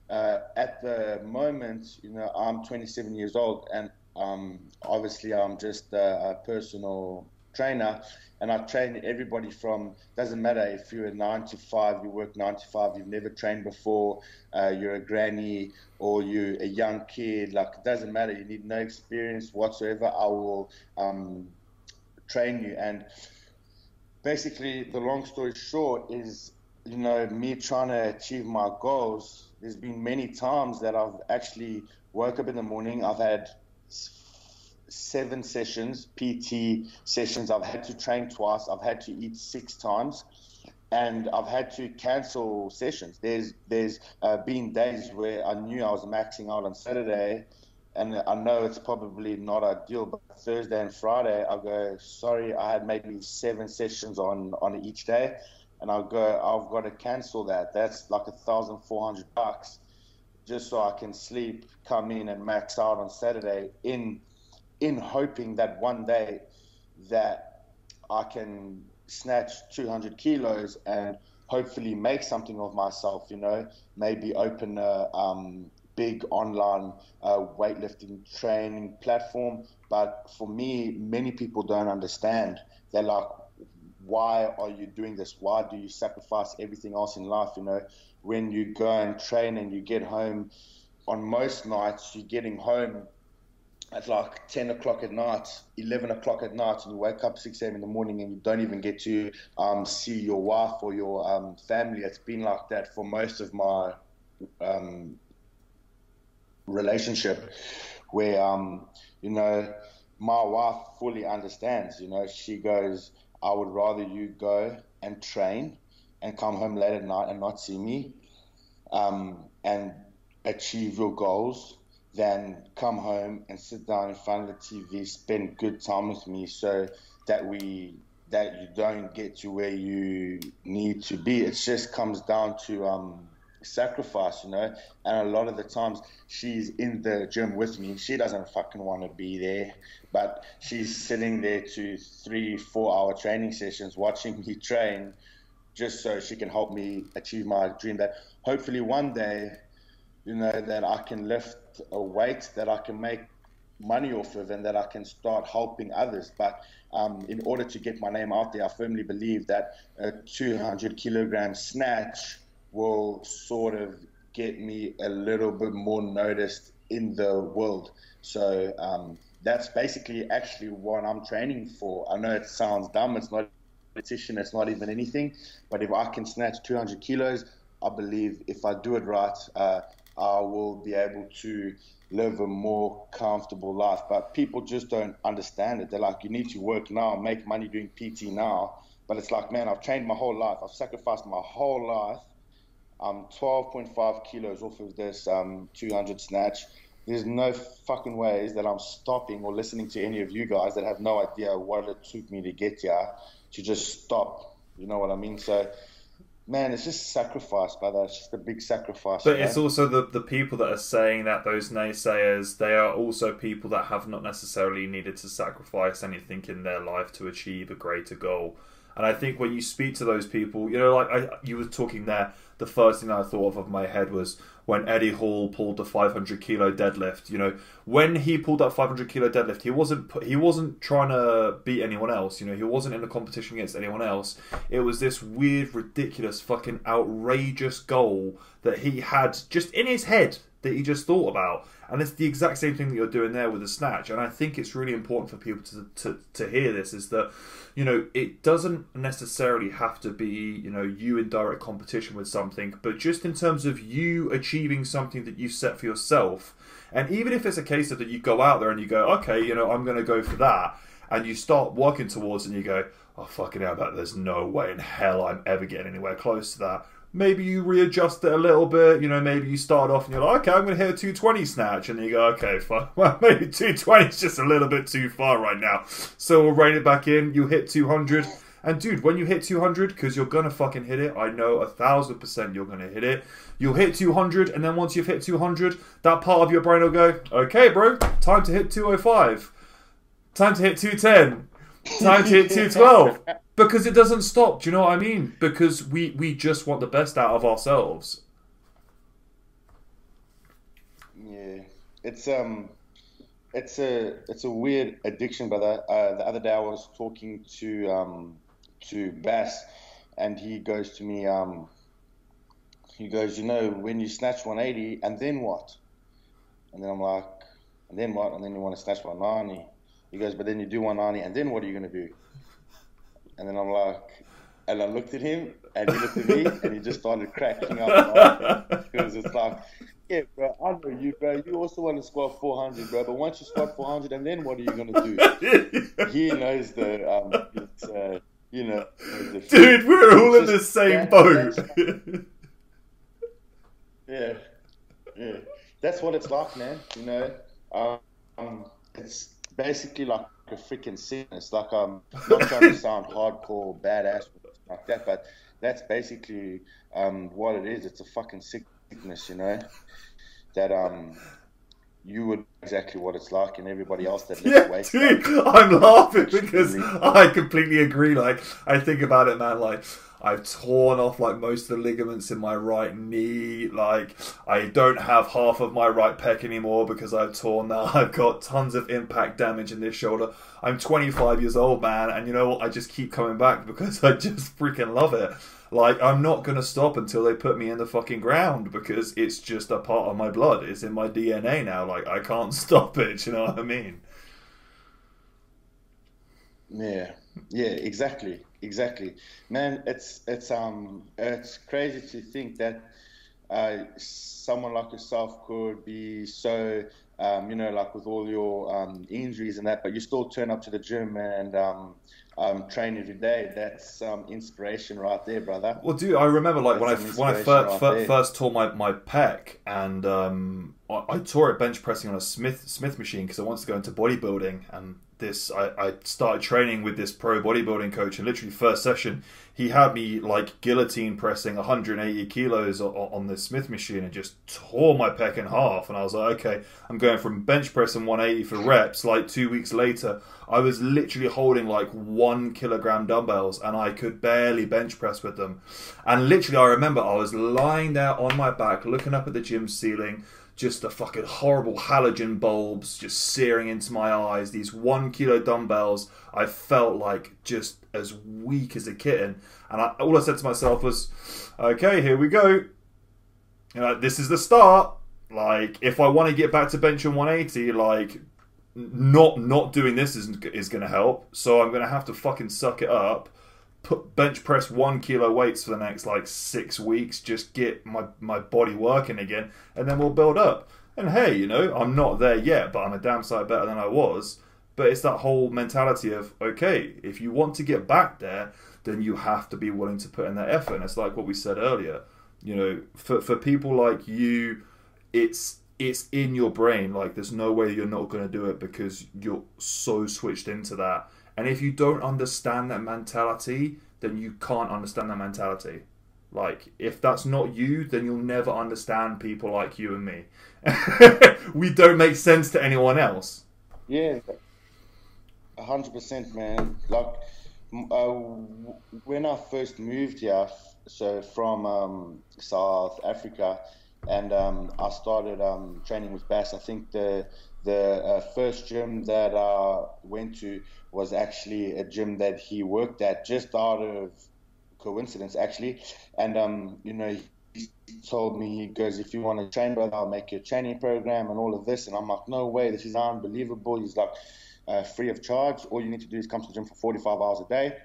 uh, at the moment, you know, I'm 27 years old, and um, obviously I'm just a, a personal trainer, and I train everybody from doesn't matter if you're a nine to five, you work nine to five, you've never trained before, uh, you're a granny or you're a young kid, like it doesn't matter. You need no experience whatsoever. I will um, train you. And basically, the long story short is, you know, me trying to achieve my goals. There's been many times that I've actually woke up in the morning. I've had seven sessions, PT sessions. I've had to train twice. I've had to eat six times, and I've had to cancel sessions. There's there's uh, been days where I knew I was maxing out on Saturday, and I know it's probably not ideal, but Thursday and Friday I go, sorry, I had maybe seven sessions on on each day, and I'll go, I've got to cancel that. That's like a thousand four hundred bucks, just so I can sleep, come in and max out on Saturday in in hoping that one day that I can snatch 200 kilos and hopefully make something of myself, you know, maybe open a um, big online uh, weightlifting training platform. But for me, many people don't understand. They're like, why are you doing this? Why do you sacrifice everything else in life? You know, when you go and train and you get home, on most nights, you're getting home at like 10 o'clock at night, 11 o'clock at night, and you wake up 6 a.m. in the morning and you don't even get to um, see your wife or your um, family. It's been like that for most of my um, relationship, where, um, you know, my wife fully understands. You know, she goes, I would rather you go and train and come home late at night and not see me um, and achieve your goals than come home and sit down in front of the TV, spend good time with me, so that we that you don't get to where you need to be. It just comes down to um, sacrifice, you know. And a lot of the times she's in the gym with me. She doesn't fucking want to be there, but she's sitting there to three, four hour training sessions watching me train just so she can help me achieve my dream that hopefully one day, you know, that I can lift a weight that I can make money off of and that I can start helping others. But um, in order to get my name out there, I firmly believe that a 200 kilogram snatch will sort of get me a little bit more noticed in the world. So um, that's basically actually what I'm training for. I know it sounds dumb. It's not a competition. It's not even anything. But if I can snatch 200 kilos, I believe if I do it right, uh, I will be able to live a more comfortable life. But people just don't understand it. They're like, you need to work now, make money doing PT now. But it's like, man, I've trained my whole life. I've sacrificed my whole life. I'm 12.5 kilos off of this um, 200 snatch. There's no fucking ways that I'm stopping or listening to any of you guys that have no idea what it took me to get here to just stop. You know what I mean? So man, it's just sacrifice, brother. It's just a big sacrifice. But it's also the the people that are saying that those naysayers, they are also people that have not necessarily needed to sacrifice anything in their life to achieve a greater goal. And I think when you speak to those people, you know, like I, you were talking there, the first thing I thought of of my head was when Eddie Hall pulled the 500 kilo deadlift. You know, when he pulled that 500 kilo deadlift, he wasn't he wasn't trying to beat anyone else. You know, he wasn't in a competition against anyone else. It was this weird, ridiculous, fucking outrageous goal that he had just in his head. that he just thought about. And it's the exact same thing that you're doing there with the snatch. And I think it's really important for people to, to, to hear this is that, you know, it doesn't necessarily have to be, you know, you in direct competition with something, but just in terms of you achieving something that you've set for yourself. And even if it's a case of that you go out there and you go, okay, you know, I'm going to go for that, and you start working towards and you go, oh, fucking hell, but there's no way in hell I'm ever getting anywhere close to that maybe you readjust it a little bit. You know, maybe you start off and you're like, okay, I'm going to hit a 220 snatch, and you go, okay, fine. Well, maybe 220 is just a little bit too far right now. So we'll rein it back in. You hit 200. And dude, when you hit 200, because you're gonna fucking hit it, I know a thousand percent you're gonna hit it. You'll hit 200, and then once you've hit 200, that part of your brain will go, okay, bro, time to hit 205, time to hit 210, time to hit 212 because it doesn't stop. Do you know what I mean? Because we we just want the best out of ourselves. Yeah, it's um, it's a it's a weird addiction, brother. Uh, the other day I was talking to um to Bass, and he goes to me um. He goes, you know, when you snatch 180, and then what? And then I'm like, and then what? And then you want to snatch 190. He goes, but then you do 190, and then what are you going to do? And then I'm like, and I looked at him, and he looked at me, and he just started cracking up. Because it's like, yeah, bro, I know you, bro. You also want to squat 400, bro. But once you squat 400, and then what are you gonna do? he knows the, um, it's, uh, you know, the dude, we're all in the same boat. yeah, yeah, that's what it's like, man. You know, um, it's basically like a freaking sickness. Like I'm not trying to sound hardcore badass like that, but that's basically um, what it is. It's a fucking sickness, you know. That um, you would exactly what it's like, and everybody else that lives yeah, dude, I'm laughing because I completely agree. Like I think about it, man. Like I've torn off like most of the ligaments in my right knee. Like I don't have half of my right pec anymore because I've torn that. I've got tons of impact damage in this shoulder. I'm 25 years old, man, and you know what? I just keep coming back because I just freaking love it. Like I'm not gonna stop until they put me in the fucking ground because it's just a part of my blood. It's in my DNA now. Like I can't stop it. You know what I mean? Yeah, yeah, exactly exactly, man. It's it's um it's crazy to think that uh, someone like yourself could be so um, you know like with all your um, injuries and that, but you still turn up to the gym and um, um, train every day. That's um, inspiration right there, brother. Well, dude, I remember like That's when I when I first, right first tore my, my pec and um, I, I, tore it bench pressing on a Smith Smith machine because I wanted to go into bodybuilding and this I, I started training with this pro bodybuilding coach and literally first session he had me like guillotine pressing 180 kilos on, on this Smith machine and just tore my pec in half. And I was like okay I'm going from bench pressing 180 for reps like two weeks later I was literally holding like one kilogram dumbbells and I could barely bench press with them. And literally I remember I was lying there on my back looking up at the gym ceiling just the fucking horrible halogen bulbs just searing into my eyes. These one kilo dumbbells, I felt like just as weak as a kitten. And I, all I said to myself was, okay, here we go. You know, this is the start. Like, if I want to get back to benching 180, like, not not doing this is is going to help. So I'm going to have to fucking suck it up put bench press one kilo weights for the next like six weeks, just get my, my body working again, and then we'll build up. And hey, you know, I'm not there yet, but I'm a damn sight better than I was. But it's that whole mentality of, okay, if you want to get back there, then you have to be willing to put in that effort. And it's like what we said earlier. You know, for, for people like you, it's it's in your brain. Like there's no way you're not going to do it because you're so switched into that and if you don't understand that mentality, then you can't understand that mentality. Like, if that's not you, then you'll never understand people like you and me. we don't make sense to anyone else. Yeah, hundred percent, man. Like, uh, when I first moved here, so from um, South Africa, and um, I started um, training with Bass. I think the the uh, first gym that I went to was actually a gym that he worked at just out of coincidence, actually. And, um, you know, he told me, he goes, if you want to train, brother, I'll make you a training program and all of this. And I'm like, no way, this is unbelievable. He's like, uh, free of charge. All you need to do is come to the gym for 45 hours a day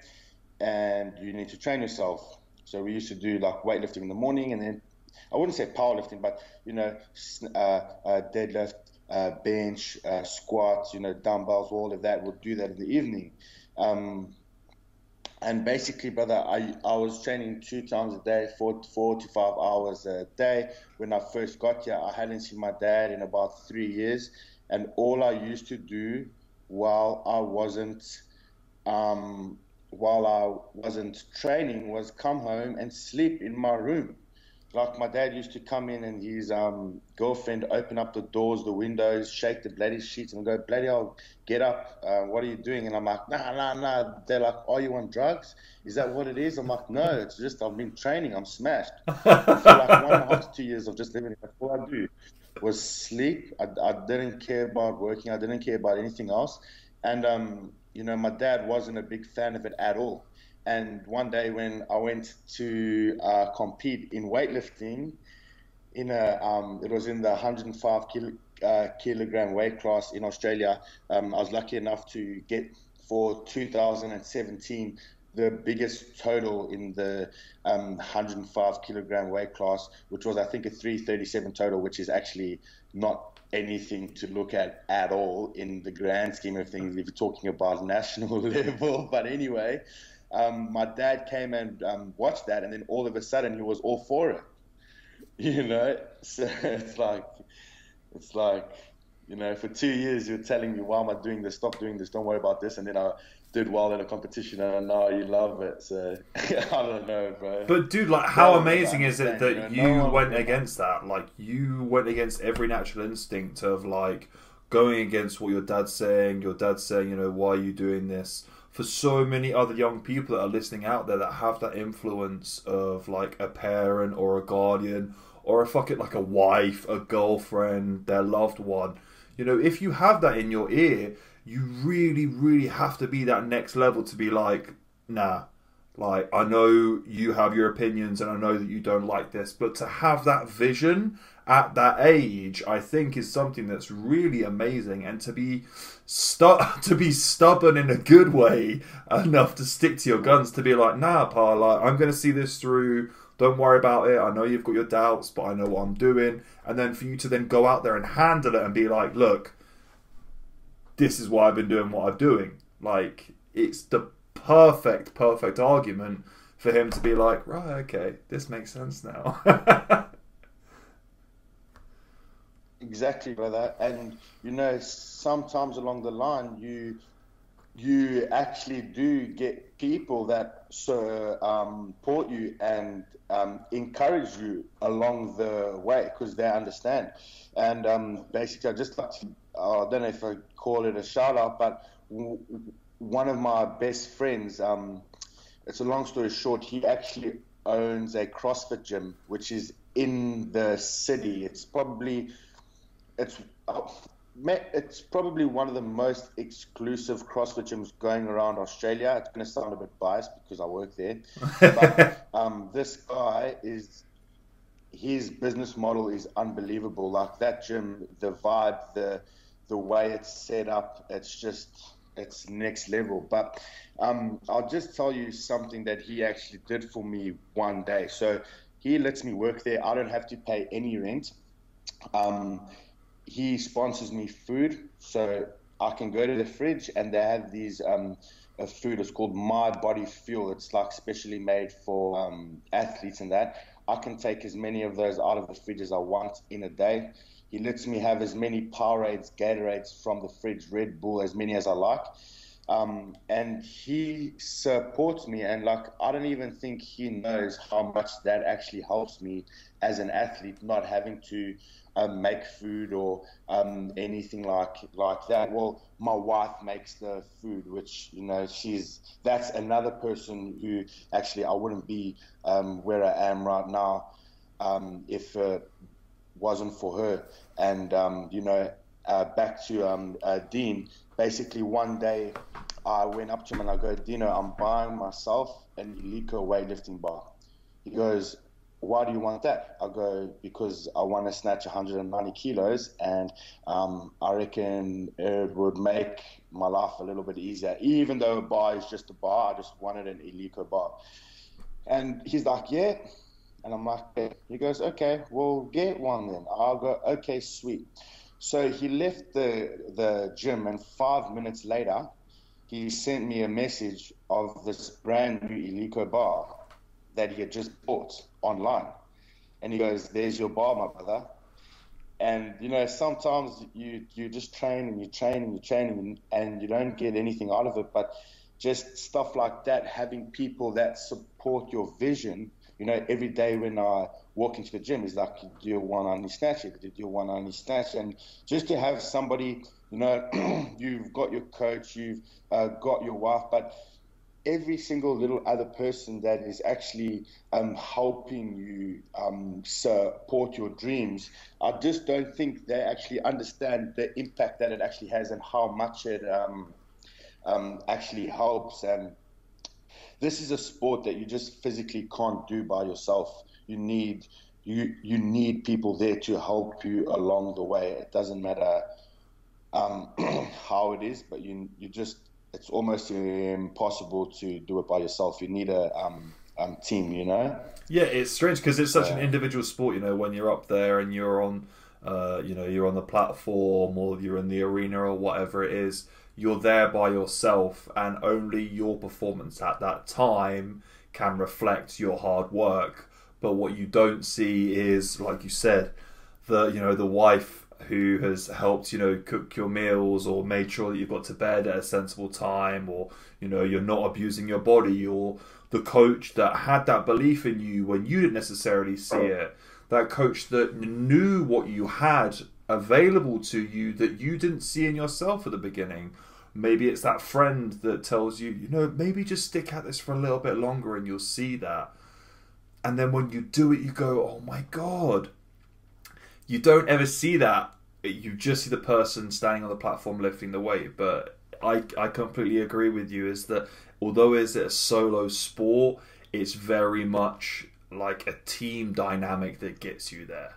and you need to train yourself. So we used to do like weightlifting in the morning and then I wouldn't say powerlifting, but you know, uh, uh, deadlift, uh, bench, uh, squats, you know, dumbbells, all of that. We'll do that in the evening. Um, and basically, brother, I, I was training two times a day, four, four to five hours a day. When I first got here, I hadn't seen my dad in about three years. And all I used to do while I wasn't um, while I wasn't training was come home and sleep in my room. Like my dad used to come in and his um, girlfriend open up the doors, the windows, shake the bloody sheets, and go, "Bloody hell, get up! Uh, what are you doing?" And I'm like, "Nah, nah, nah." They're like, "Are you on drugs? Is that what it is?" I'm like, "No, it's just I've been training. I'm smashed." For like one and a half to two years of just living, all I do was sleep. I, I didn't care about working. I didn't care about anything else. And um, you know, my dad wasn't a big fan of it at all. And one day when I went to uh, compete in weightlifting, in a um, it was in the 105 kilo, uh, kilogram weight class in Australia. Um, I was lucky enough to get for 2017 the biggest total in the um, 105 kilogram weight class, which was I think a 337 total, which is actually not anything to look at at all in the grand scheme of things if you're talking about national level. But anyway, um, my dad came and um, watched that, and then all of a sudden he was all for it. You know, so it's like, it's like, you know, for two years you're telling me why am I doing this? Stop doing this. Don't worry about this. And then I did well in a competition, and I know you love it. So I don't know, bro. But dude, like, how no amazing is it that you, know, you no went against that? Like, you went against every natural instinct of like going against what your dad's saying. Your dad's saying, you know, why are you doing this? For so many other young people that are listening out there that have that influence of like a parent or a guardian or a fuck it like a wife, a girlfriend, their loved one. You know, if you have that in your ear, you really, really have to be that next level to be like, nah, like I know you have your opinions and I know that you don't like this, but to have that vision at that age, I think is something that's really amazing, and to be stu- to be stubborn in a good way enough to stick to your guns, to be like, nah, pa, like I'm going to see this through. Don't worry about it. I know you've got your doubts, but I know what I'm doing. And then for you to then go out there and handle it and be like, look, this is why I've been doing what I'm doing. Like, it's the perfect, perfect argument for him to be like, right, okay, this makes sense now. exactly, brother. And you know, sometimes along the line, you you actually do get people that um, support you and um, encourage you along the way because they understand. And um, basically, I just like to I don't know if I call it a shout out, but w- one of my best friends, um, it's a long story short, he actually owns a CrossFit gym, which is in the city. It's probably, it's, uh, it's probably one of the most exclusive CrossFit gyms going around Australia. It's going to sound a bit biased because I work there. but um, this guy is his business model is unbelievable. Like that gym, the vibe, the the way it's set up, it's just it's next level. But um, I'll just tell you something that he actually did for me one day. So he lets me work there. I don't have to pay any rent. Um, he sponsors me food, so I can go to the fridge and they have these um, food. It's called My Body Fuel. It's like specially made for um, athletes and that. I can take as many of those out of the fridge as I want in a day. He lets me have as many Powerades, Gatorades from the fridge, Red Bull, as many as I like. Um, and he supports me and like i don't even think he knows how much that actually helps me as an athlete not having to um, make food or um, anything like like that well my wife makes the food which you know she's that's another person who actually i wouldn't be um, where i am right now um, if uh, wasn't for her. And um, you know, uh, back to um, uh, Dean. Basically, one day I went up to him and I go, Dino, I'm buying myself an Eleiko weightlifting bar. He goes, why do you want that? I go, because I want to snatch 190 kilos, and um, I reckon it would make my life a little bit easier. Even though a bar is just a bar, I just wanted an Eleiko bar. And he's like, yeah. And I'm like, okay. he goes, okay, we'll get one then. I'll go, okay, sweet. So he left the the gym, and five minutes later, he sent me a message of this brand new Eleiko bar that he had just bought online. And he goes, There's your bar, my brother. And you know, sometimes you you just train and you train and you train and, and you don't get anything out of it, but just stuff like that, having people that support your vision. You know, every day when I walk into the gym, it's like, do you want only snatch it? Did you want only snatch? And just to have somebody, you know, you've got your coach, you've uh, got your wife, but every single little other person that is actually um, helping you um, support your dreams, I just don't think they actually understand the impact that it actually has and how much it um, um actually helps. And this is a sport that you just physically can't do by yourself. You need you you need people there to help you along the way. It doesn't matter um, how it is, but you you just it's almost impossible to do it by yourself. You need a um, um, team, you know. Yeah, it's strange because it's such yeah. an individual sport. You know, when you're up there and you're on, uh, you know, you're on the platform or you're in the arena or whatever it is. You're there by yourself, and only your performance at that time can reflect your hard work. But what you don't see is, like you said, the you know the wife who has helped you know cook your meals or made sure that you've got to bed at a sensible time or you know you're not abusing your body or the coach that had that belief in you when you didn't necessarily see oh. it that coach that knew what you had available to you that you didn't see in yourself at the beginning. Maybe it's that friend that tells you you know maybe just stick at this for a little bit longer and you'll see that. And then when you do it you go oh my god you don't ever see that. You just see the person standing on the platform lifting the weight. But I, I completely agree with you. Is that although it's a solo sport, it's very much like a team dynamic that gets you there.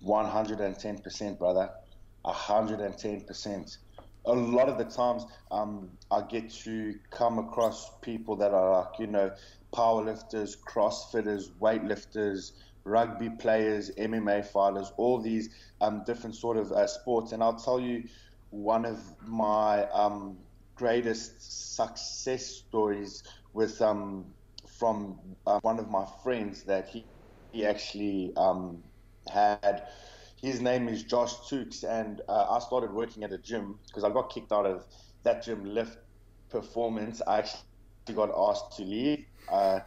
One hundred and ten percent, brother. hundred and ten percent. A lot of the times, um, I get to come across people that are like, you know, powerlifters, crossfitters, weightlifters, rugby players, MMA fighters, all these um, different sort of uh, sports. And I'll tell you one of my um, greatest success stories with um, from uh, one of my friends that he, he actually um, had. His name is Josh Tukes, and uh, I started working at a gym because I got kicked out of that gym lift performance. I actually got asked to leave uh,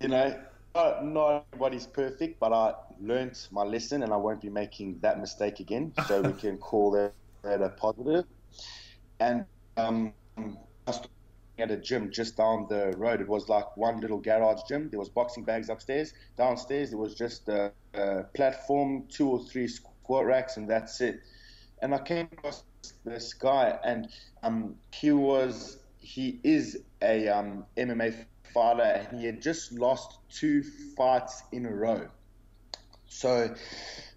you know, not, not everybody's perfect, but I learned my lesson and I won't be making that mistake again. So we can call that, that a positive. And um, at a gym just down the road. It was like one little garage gym. There was boxing bags upstairs. Downstairs, there was just a, a platform, two or three squat racks, and that's it. And I came across this guy, and um, he was he is a um, MMA fighter, and he had just lost two fights in a row. So,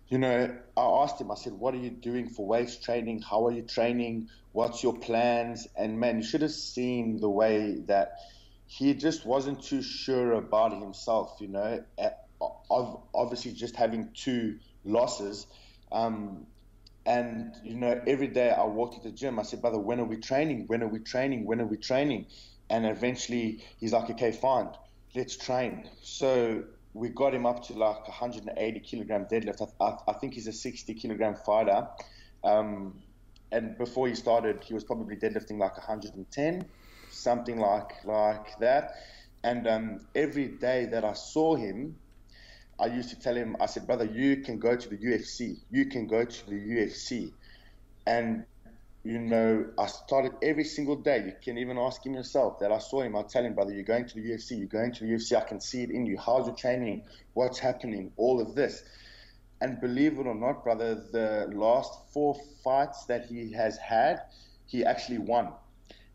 you know, I asked him. I said, "What are you doing for weight training? How are you training? What's your plans?" And man, you should have seen the way that he just wasn't too sure about himself. You know, of obviously just having two losses. Um, and you know, every day I walked to the gym. I said, "Brother, when are we training? When are we training? When are we training?" And eventually he's like, okay, fine, let's train. So we got him up to like 180 kilogram deadlift. I, I, I think he's a 60 kilogram fighter. Um, and before he started, he was probably deadlifting like 110, something like like that. And um, every day that I saw him, I used to tell him, I said, brother, you can go to the UFC. You can go to the UFC. And you know, I started every single day. You can even ask him yourself that I saw him. I tell him, brother, you're going to the UFC. You're going to the UFC. I can see it in you. How's your training? What's happening? All of this. And believe it or not, brother, the last four fights that he has had, he actually won.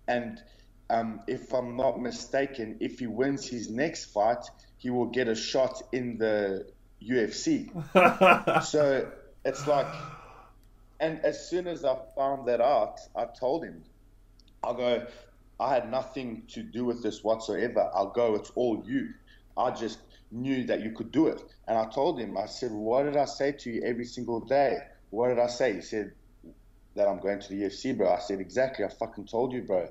And um, if I'm not mistaken, if he wins his next fight, he will get a shot in the UFC. so it's like, and as soon as I found that out, I told him, I'll go, I had nothing to do with this whatsoever. I'll go, it's all you. I just knew that you could do it. And I told him, I said, What did I say to you every single day? What did I say? He said, That I'm going to the UFC, bro. I said, Exactly. I fucking told you, bro.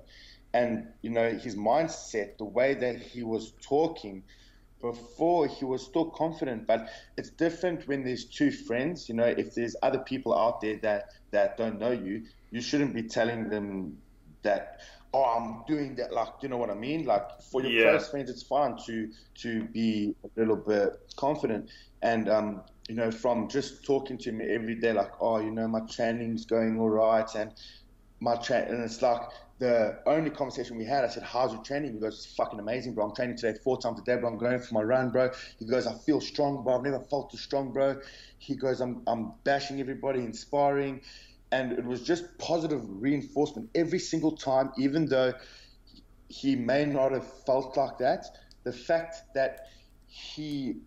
And, you know, his mindset, the way that he was talking, before he was still confident but it's different when there's two friends you know if there's other people out there that that don't know you you shouldn't be telling them that oh i'm doing that like you know what i mean like for your yeah. close friends it's fine to to be a little bit confident and um you know from just talking to me every day like oh you know my training's going all right and my train and it's like the only conversation we had, I said, How's your training? He goes, It's fucking amazing, bro. I'm training today four times a day, bro. I'm going for my run, bro. He goes, I feel strong, bro. I've never felt this strong, bro. He goes, I'm, I'm bashing everybody, inspiring. And it was just positive reinforcement every single time, even though he may not have felt like that. The fact that he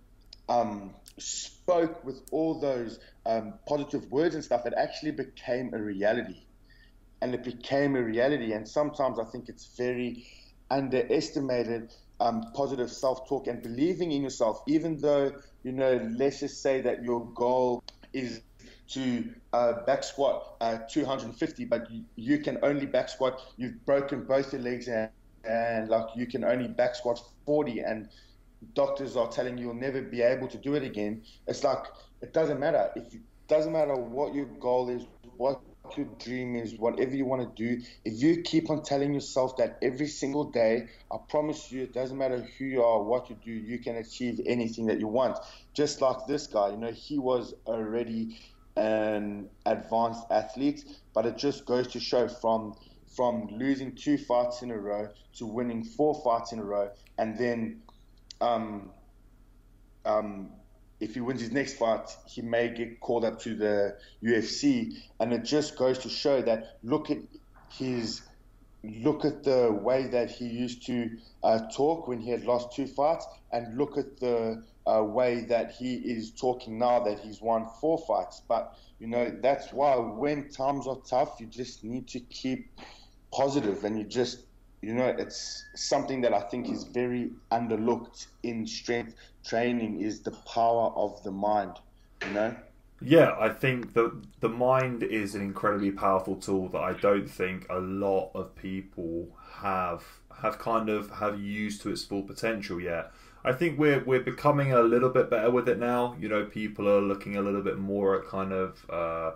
um, spoke with all those um, positive words and stuff, it actually became a reality and it became a reality. And sometimes I think it's very underestimated um, positive self talk and believing in yourself, even though, you know, let's just say that your goal is to uh, back squat uh, 250, but you, you, can only back squat, you've broken both your legs and, and like you can only back squat 40 and doctors are telling you you'll never be able to do it again. It's like, it doesn't matter. If it doesn't matter what your goal is, what your dream is, whatever you want to do, if you keep on telling yourself that every single day, I promise you, it doesn't matter who you are, what you do, you can achieve anything that you want. Just like this guy, you know, he was already an advanced athlete, but it just goes to show from from losing two fights in a row to winning four fights in a row, and then um, um, if he wins his next fight, he may get called up to the UFC, and it just goes to show that look at his look at the way that he used to uh, talk when he had lost two fights, and look at the uh, way that he is talking now that he's won four fights. But you know that's why when times are tough, you just need to keep positive, and you just you know, it's something that I think is very underlooked in strength training is the power of the mind, you know? Yeah, I think that the mind is an incredibly powerful tool that I don't think a lot of people have have kind of have used to its full potential yet. I think we're we're becoming a little bit better with it now. You know, people are looking a little bit more at kind of uh,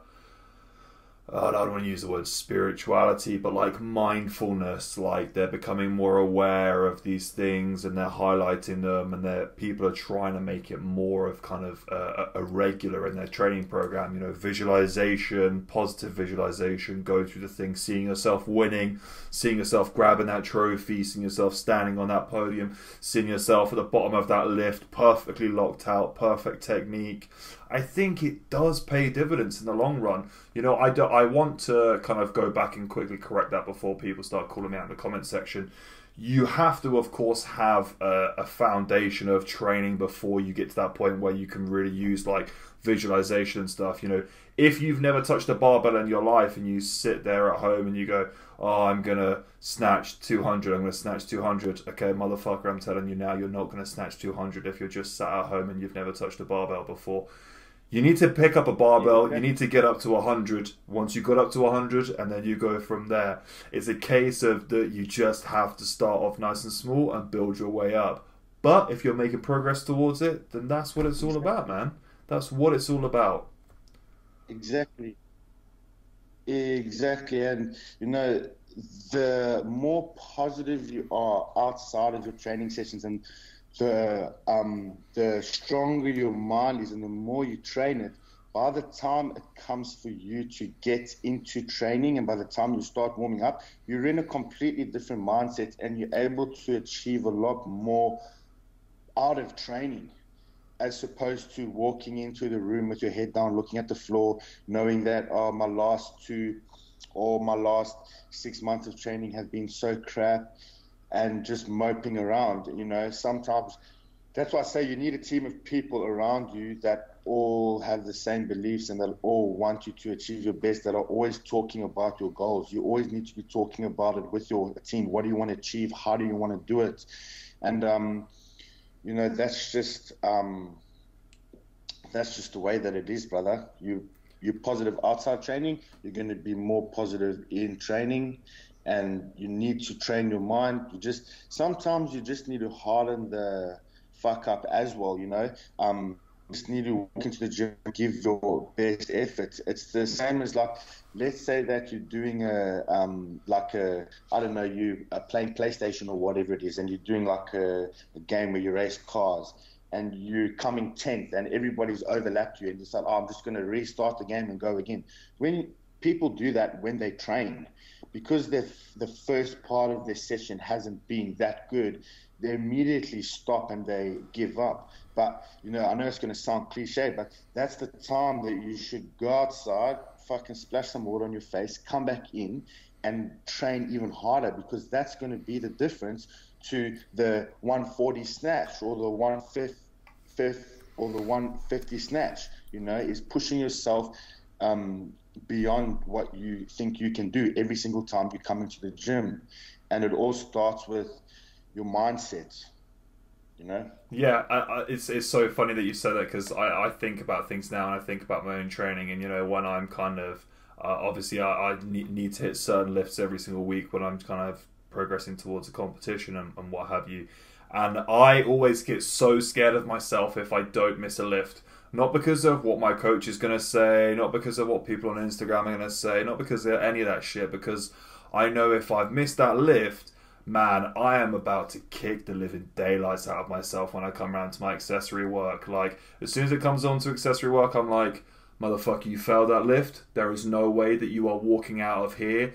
I don't want to use the word spirituality, but like mindfulness, like they're becoming more aware of these things and they're highlighting them, and they people are trying to make it more of kind of a, a, regular in their training program. You know, visualization, positive visualization, go through the thing, seeing yourself winning, seeing yourself grabbing that trophy, seeing yourself standing on that podium, seeing yourself at the bottom of that lift, perfectly locked out, perfect technique. I think it does pay dividends in the long run. You know, I, do, I want to kind of go back and quickly correct that before people start calling me out in the comment section. You have to, of course, have a, a foundation of training before you get to that point where you can really use like visualization and stuff. You know, if you've never touched a barbell in your life and you sit there at home and you go, oh, I'm going to snatch 200, I'm going to snatch 200. Okay, motherfucker, I'm telling you now, you're not going to snatch 200 if you're just sat at home and you've never touched a barbell before. You need to pick up a barbell. You need to get up to 100. Once you got up to 100, and then you go from there. It's a case of that you just have to start off nice and small and build your way up. But if you're making progress towards it, then that's what it's all about, man. That's what it's all about. Exactly. Exactly. And, you know, the more positive you are outside of your training sessions and the um, the stronger your mind is and the more you train it, by the time it comes for you to get into training and by the time you start warming up, you're in a completely different mindset and you're able to achieve a lot more out of training as opposed to walking into the room with your head down, looking at the floor, knowing that oh, my last two or my last six months of training have been so crap and just moping around. You know, sometimes that's why I say you need a team of people around you that all have the same beliefs and that all want you to achieve your best, that are always talking about your goals. You always need to be talking about it with your team. What do you want to achieve? How do you want to do it? And, um, you know, that's just. Um, that's just the way that it is, brother. You you're positive outside training, you're going to be more positive in training, and you need to train your mind. You just sometimes you just need to harden the fuck up as well. You know, um, just need to walk into the gym, give your best effort. It's the same as like, let's say that you're doing a um, like a I don't know you are playing PlayStation or whatever it is, and you're doing like a, a game where you race cars and you're coming 10th and everybody's overlapped you and you say, oh, I'm just going to restart the game and go again. When people do that when they train, because the the first part of their session hasn't been that good, they immediately stop and they give up. But, you know, I know it's going to sound cliche, but that's the time that you should go outside, fucking splash some water on your face, come back in and train even harder because that's going to be the difference to the 140 snatch or the 150 fifth or the 150 snatch, you know, is pushing yourself um, beyond what you think you can do every single time you come into the gym. And it all starts with your mindset, you know? Yeah, I, I, it's, it's so funny that you said that because I, I think about things now and I think about my own training. And, you know, when I'm kind of, uh, obviously, I, I need, need to hit certain lifts every single week when I'm kind of progressing towards a competition and, and what have you and I always get so scared of myself if I don't miss a lift. Not because of what my coach is going to say, not because of what people on Instagram are going to say, not because of any of that shit, because I know if I've missed that lift, man, I am about to kick the living daylights out of myself when I come around to my accessory work. Like, as soon as it comes on to accessory work, I'm like, motherfucker, you failed that lift. There is no way that you are walking out of here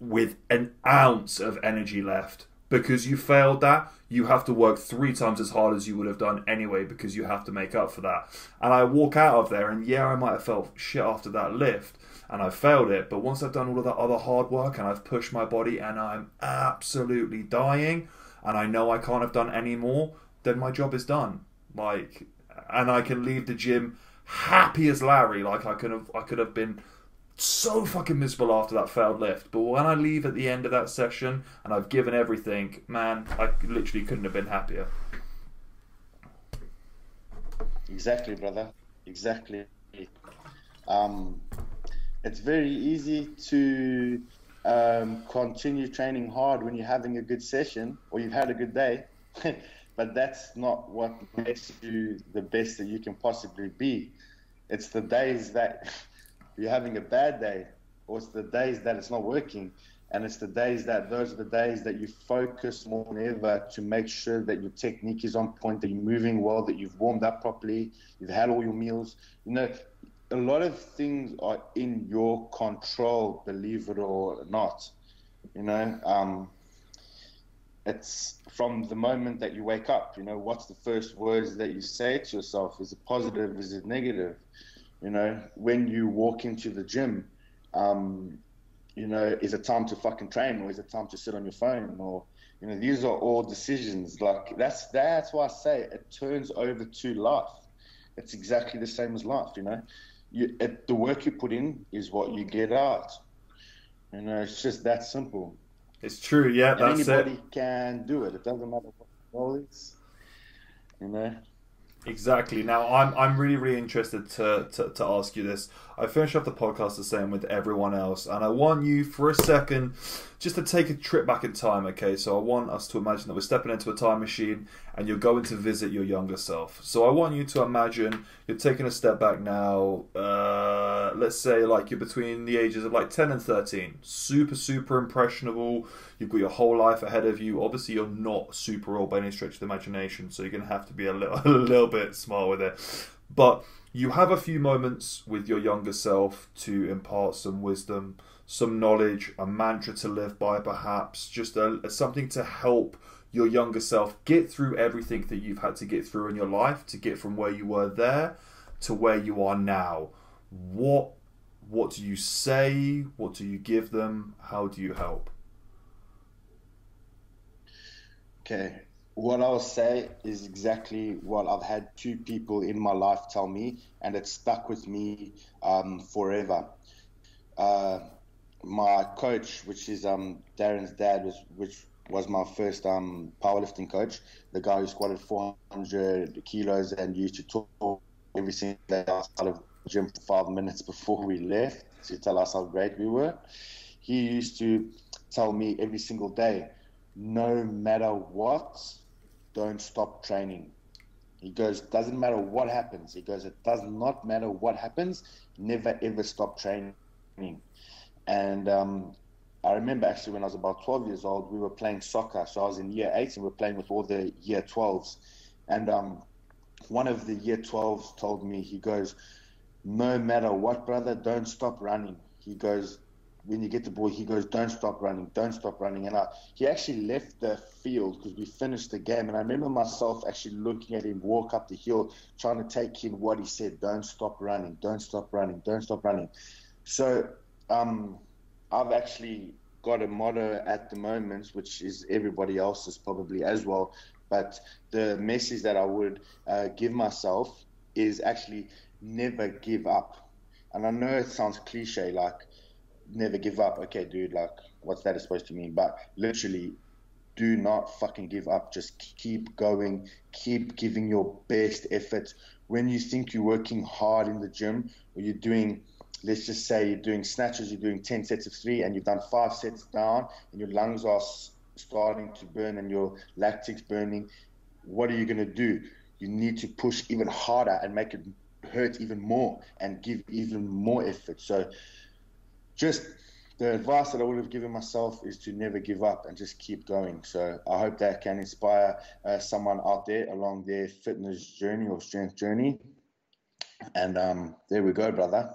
with an ounce of energy left because you failed that, you have to work three times as hard as you would have done anyway because you have to make up for that. And I walk out of there, and yeah, I might have felt shit after that lift and I failed it, but once I've done all of that other hard work and I've pushed my body and I'm absolutely dying and I know I can't have done any more, then my job is done. Like, and I can leave the gym happy as Larry. Like I could have, I could have been so fucking miserable after that failed lift. But when I leave at the end of that session and I've given everything, man, I literally couldn't have been happier. Exactly, brother. Exactly. Um, it's very easy to um, continue training hard when you're having a good session or you've had a good day. but that's not what makes you the best that you can possibly be. It's the days that you're having a bad day, or it's the days that it's not working. And it's the days that those are the days that you focus more than ever to make sure that your technique is on point, that you're moving well, that you've warmed up properly, you've had all your meals. You know, a lot of things are in your control, believe it or not. You know, um, it's from the moment that you wake up. You know, what's the first words that you say to yourself? Is it positive? Is it negative? You know, when you walk into the gym, um, you know, is it time to fucking train or is it time to sit on your phone or you know, these are all decisions. Like that's that's why I say it turns over to life. It's exactly the same as life. You know, you, it, the work you put in is what you get out. You know, it's just that simple. It's true. Yeah, anybody it. can do it. It doesn't matter what the role is. You know. Exactly. Now, I'm I'm really really interested to, to, to ask you this. I finish off the podcast the same with everyone else, and I want you for a second just to take a trip back in time. Okay, so I want us to imagine that we're stepping into a time machine, and you're going to visit your younger self. So I want you to imagine you're taking a step back now. Uh, let's say like you're between the ages of like 10 and 13. Super super impressionable. You've got your whole life ahead of you. Obviously, you're not super old by any stretch of the imagination, so you're going to have to be a little a little bit smart with it, but you have a few moments with your younger self to impart some wisdom, some knowledge, a mantra to live by, perhaps, just a, something to help your younger self get through everything that you've had to get through in your life to get from where you were there to where you are now. What what do you say? What do you give them? How do you help? Okay. What I'll say is exactly what I've had two people in my life tell me, and it stuck with me um, forever. Uh, my coach, which is um, Darren's dad, was which was my first um, powerlifting coach, the guy who squatted 400 kilos and used to talk every single day outside of the gym for five minutes before we left to tell us how great we were. He used to tell me every single day, no matter what, don't stop training. He goes, doesn't matter what happens. He goes, it does not matter what happens. Never ever stop training. And um, I remember actually when I was about 12 years old, we were playing soccer. So I was in year eight and we are playing with all the year 12s. And um, one of the year 12s told me, he goes, no matter what, brother, don't stop running. He goes, when you get the ball, he goes, "Don't stop running, don't stop running." And I, he actually left the field because we finished the game. And I remember myself actually looking at him walk up the hill, trying to take in what he said: "Don't stop running, don't stop running, don't stop running." So um, I've actually got a motto at the moment, which is everybody else's probably as well. But the message that I would uh, give myself is actually never give up. And I know it sounds cliche, like never give up. Okay, dude, like what's that supposed to mean? But literally, do not fucking give up. Just keep going. Keep giving your best effort. When you think you're working hard in the gym or you're doing, let's just say you're doing snatches, you're doing 10 sets of three and you've done five sets down and your lungs are starting to burn and your lactic's burning, what are you going to do? You need to push even harder and make it hurt even more and give even more effort. So just the advice that I would have given myself is to never give up and just keep going. So I hope that can inspire uh, someone out there along their fitness journey or strength journey. And um, there we go, brother.